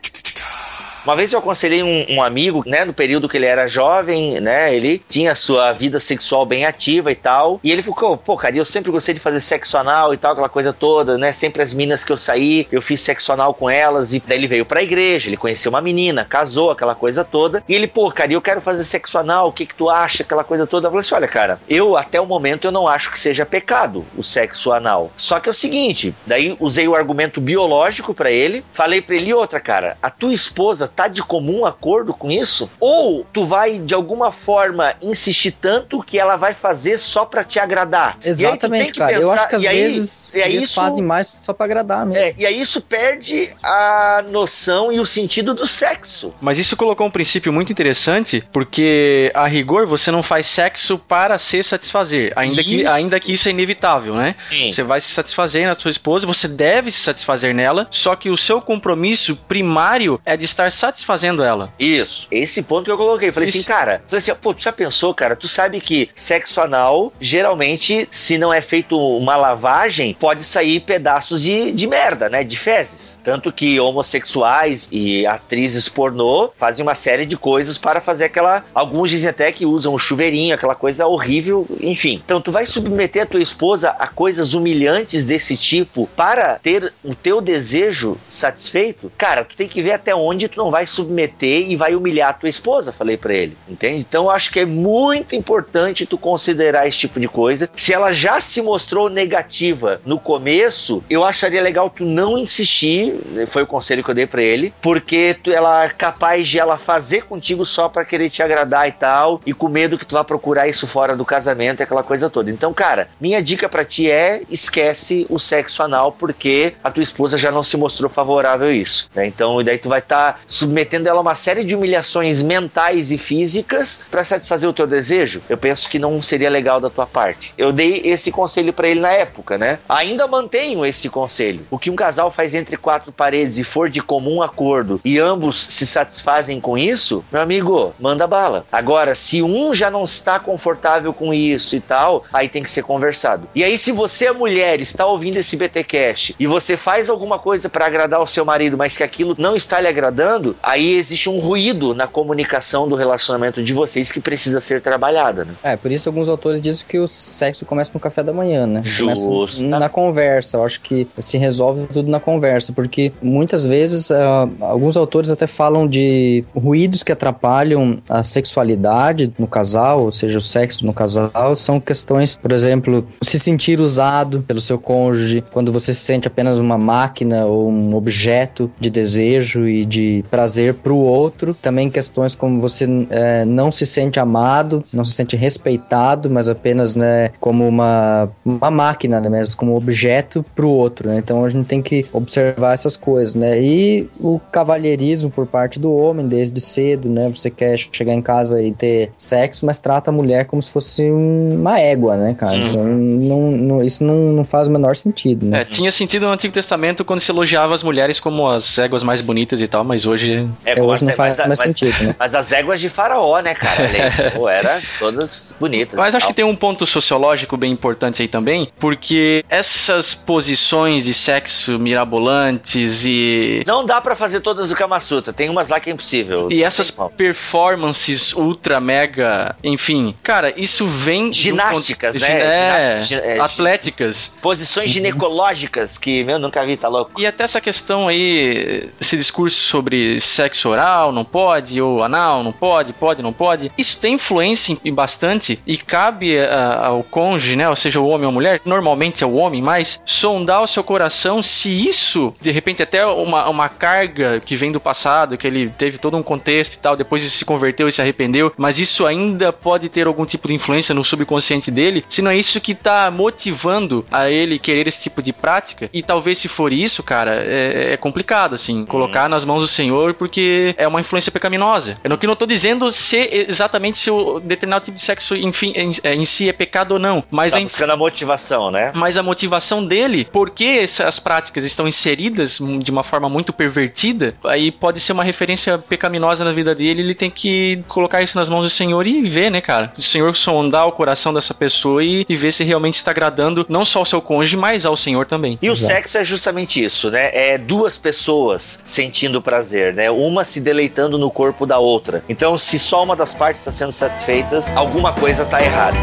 Uma vez eu aconselhei um, um, amigo, né, no período que ele era jovem, né, ele tinha sua vida sexual bem ativa e tal, e ele ficou, pô, cara, eu sempre gostei de fazer sexo anal e tal, aquela coisa toda, né, sempre as minas que eu saí, eu fiz sexo anal com elas, e daí ele veio pra igreja, ele conheceu uma menina, casou, aquela coisa toda, e ele, pô, cara, eu quero fazer sexo anal, o que que tu acha, aquela coisa toda, eu falei assim, olha, cara, eu até o momento eu não acho que seja pecado o sexo anal, só que é o seguinte, daí usei o argumento biológico para ele, falei para ele, outra, cara, a tua esposa tá de comum acordo com isso? Ou tu vai de alguma forma insistir tanto que ela vai fazer só para te agradar? Exatamente, cara. Pensar, eu acho que às vezes aí, eles isso, fazem mais só para agradar mesmo. É, e aí isso perde a noção e o sentido do sexo. Mas isso colocou um princípio muito interessante, porque a rigor você não faz sexo para se satisfazer, ainda que ainda que isso é inevitável, né? Sim. Você vai se satisfazer na sua esposa, você deve se satisfazer nela, só que o seu compromisso primário é de estar satisfazendo ela. Isso. Esse ponto que eu coloquei. Falei Isso. assim, cara, falei assim, pô, tu já pensou, cara? Tu sabe que sexo anal, geralmente, se não é feito uma lavagem, pode sair pedaços de, de merda, né? De fezes. Tanto que homossexuais e atrizes pornô fazem uma série de coisas para fazer aquela. Alguns dizem até que usam o chuveirinho, aquela coisa horrível, enfim. Então, tu vai submeter a tua esposa a coisas humilhantes desse tipo para ter o teu desejo satisfeito? Cara, tu tem que ver até onde tu não vai submeter e vai humilhar a tua esposa, falei para ele. Entende? Então, eu acho que é muito importante tu considerar esse tipo de coisa. Se ela já se mostrou negativa no começo, eu acharia legal tu não insistir, foi o conselho que eu dei para ele, porque tu, ela é capaz de ela fazer contigo só para querer te agradar e tal, e com medo que tu vá procurar isso fora do casamento, aquela coisa toda. Então, cara, minha dica para ti é esquece o sexo anal porque a tua esposa já não se mostrou favorável a isso. Né? Então, daí tu vai estar tá submetendo ela a uma série de humilhações mentais e físicas para satisfazer o teu desejo. Eu penso que não seria legal da tua parte. Eu dei esse conselho para ele na época, né? Ainda mantenho esse conselho. O que um casal faz entre quatro paredes e for de comum acordo e ambos se satisfazem com isso, meu amigo, manda bala. Agora, se um já não está confortável com isso e tal, aí tem que ser conversado. E aí, se você é mulher, está ouvindo esse BTcast e você faz alguma coisa para agradar o seu marido, mas que aquilo não está lhe agradando, aí existe um ruído na comunicação do relacionamento de vocês que precisa ser trabalhada, né? É, por isso alguns autores dizem que o sexo começa no café da manhã, né? Justo. Na conversa. Eu acho que se resolve tudo na conversa, porque muitas vezes uh, alguns autores até falam de ruídos que atrapalham a sexualidade no casal, ou seja, o sexo no casal, são questões, por exemplo, se sentir usado pelo seu cônjuge, quando você se sente apenas uma máquina ou um objeto de desejo e de prazer para o outro. Também questões como você é, não se sente amado, não se sente respeitado, mas apenas né, como uma, uma máquina, né, mesmo como objeto para o outro. Né? Então a gente tem que observar essas coisas, né? E o cavalheirismo por parte do homem desde cedo, né? Você quer chegar em casa e ter sexo, mas trata a mulher como se fosse uma égua, né, cara? Então não, não, isso não, não faz o menor sentido, né? É, tinha sentido no Antigo Testamento quando se elogiava as mulheres como as éguas mais bonitas e tal, mas hoje. É, é hoje não faz mas, mais mas, sentido, né? Mas as éguas de faraó, né, cara? Pô, era todas bonitas. Mas acho que tem um ponto sociológico bem importante aí também, porque essas posições de sexo mirabolantes e. Não dá para fazer todas do Kama Sutra, tem umas lá que é impossível. E essas performances ultra mega, enfim, cara, isso vem. Ginásticas, do... né? É, é, atléticas. Posições uhum. ginecológicas que, meu, nunca vi, tá louco. E até essa questão aí, esse discurso sobre sexo oral, não pode, ou anal, não pode, pode, não pode. Isso tem influência e bastante e cabe uh, ao cônjuge, né? Ou seja, o homem ou a mulher, normalmente é o homem, mas sondar o seu coração se isso, de repente, até uma, uma carga que vem do passado, que ele teve todo um contexto e tal, depois ele se converteu e se arrependeu, mas isso ainda pode ter algum tipo de influência no subconsciente dele, se não é isso que tá motivando a ele querer esse tipo de prática. E talvez se for isso, cara, é, é complicado, assim, colocar uhum. nas mãos do Senhor, porque é uma influência pecaminosa. Eu não, que não tô dizendo se exatamente se o determinado tipo de sexo, enfim, em, é, em si é pecado ou não, mas tá buscando a motivação, né? Mas a motivação dele, porque essas práticas estão inseridas de uma forma muito pervertida, aí pode ser uma referência pecaminosa na vida dele, ele tem que colocar isso nas mãos do Senhor e ver, né, cara? O Senhor sondar o coração dessa pessoa e, e ver se realmente está agradando não só ao seu cônjuge, mas ao Senhor também. E Exato. o sexo é justamente isso, né? É duas pessoas sentindo prazer, né? Uma se deleitando no corpo da outra. Então, se só uma das partes está sendo satisfeita, alguma coisa está errada.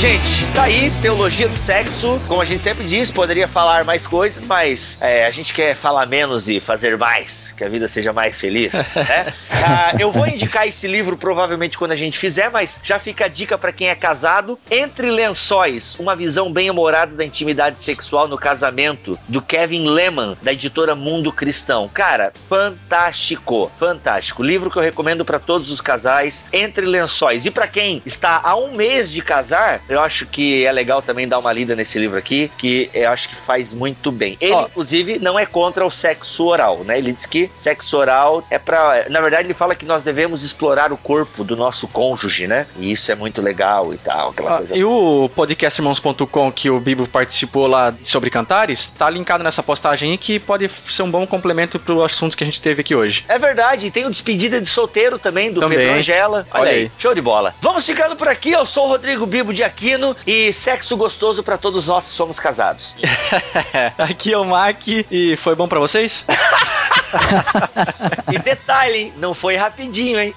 Gente, tá aí, teologia do sexo. Como a gente sempre diz, poderia falar mais coisas, mas é, a gente quer falar menos e fazer mais, que a vida seja mais feliz. né? ah, eu vou indicar esse livro provavelmente quando a gente fizer, mas já fica a dica para quem é casado. Entre Lençóis, uma visão bem humorada da intimidade sexual no casamento, do Kevin Lehman, da editora Mundo Cristão. Cara, fantástico, fantástico. Livro que eu recomendo para todos os casais. Entre Lençóis. E para quem está há um mês de casar, eu acho que é legal também dar uma lida nesse livro aqui, que eu acho que faz muito bem. Ele, oh. inclusive, não é contra o sexo oral, né? Ele diz que sexo oral é para, na verdade, ele fala que nós devemos explorar o corpo do nosso cônjuge, né? E isso é muito legal e tal, aquela ah, coisa. E o podcastirmãos.com que o Bibo participou lá sobre cantares, tá linkado nessa postagem aí que pode ser um bom complemento pro assunto que a gente teve aqui hoje. É verdade, e tem o despedida de solteiro também do também. Pedro Angela. Olha, Olha aí. aí, show de bola. Vamos ficando por aqui. Eu sou o Rodrigo Bibo de Aquino e sexo gostoso para todos nós que somos casados. aqui é o Mac e foi bom para vocês? e detalhe, hein? Não foi rapidinho, hein?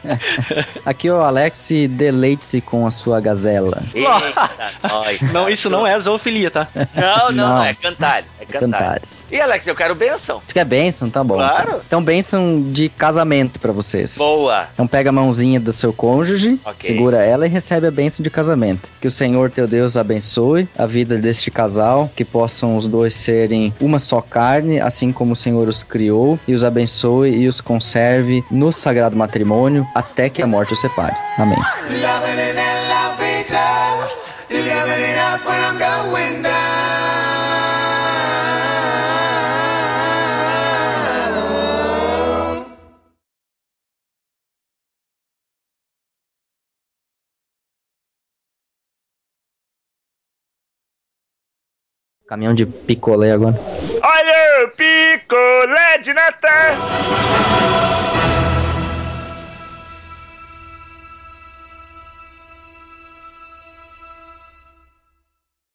Aqui é o Alex deleite-se com a sua gazela. Eita, nós, não, isso não é zoofilia, tá? Não, não, não, é cantalho. É cantares. E Alex, eu quero benção. Você quer benção? Tá bom. Claro. Então, benção de casamento para vocês. Boa. Então, pega a mãozinha do seu cônjuge, okay. segura ela e recebe a benção de casamento. Que o Senhor teu Deus abençoe a vida deste casal, que possam os dois serem uma só carne, assim como o Senhor os criou, e os abençoe e os conserve no sagrado matrimônio até que a morte os separe. Amém. Caminhão de picolé agora. Olha, picolé de Natal!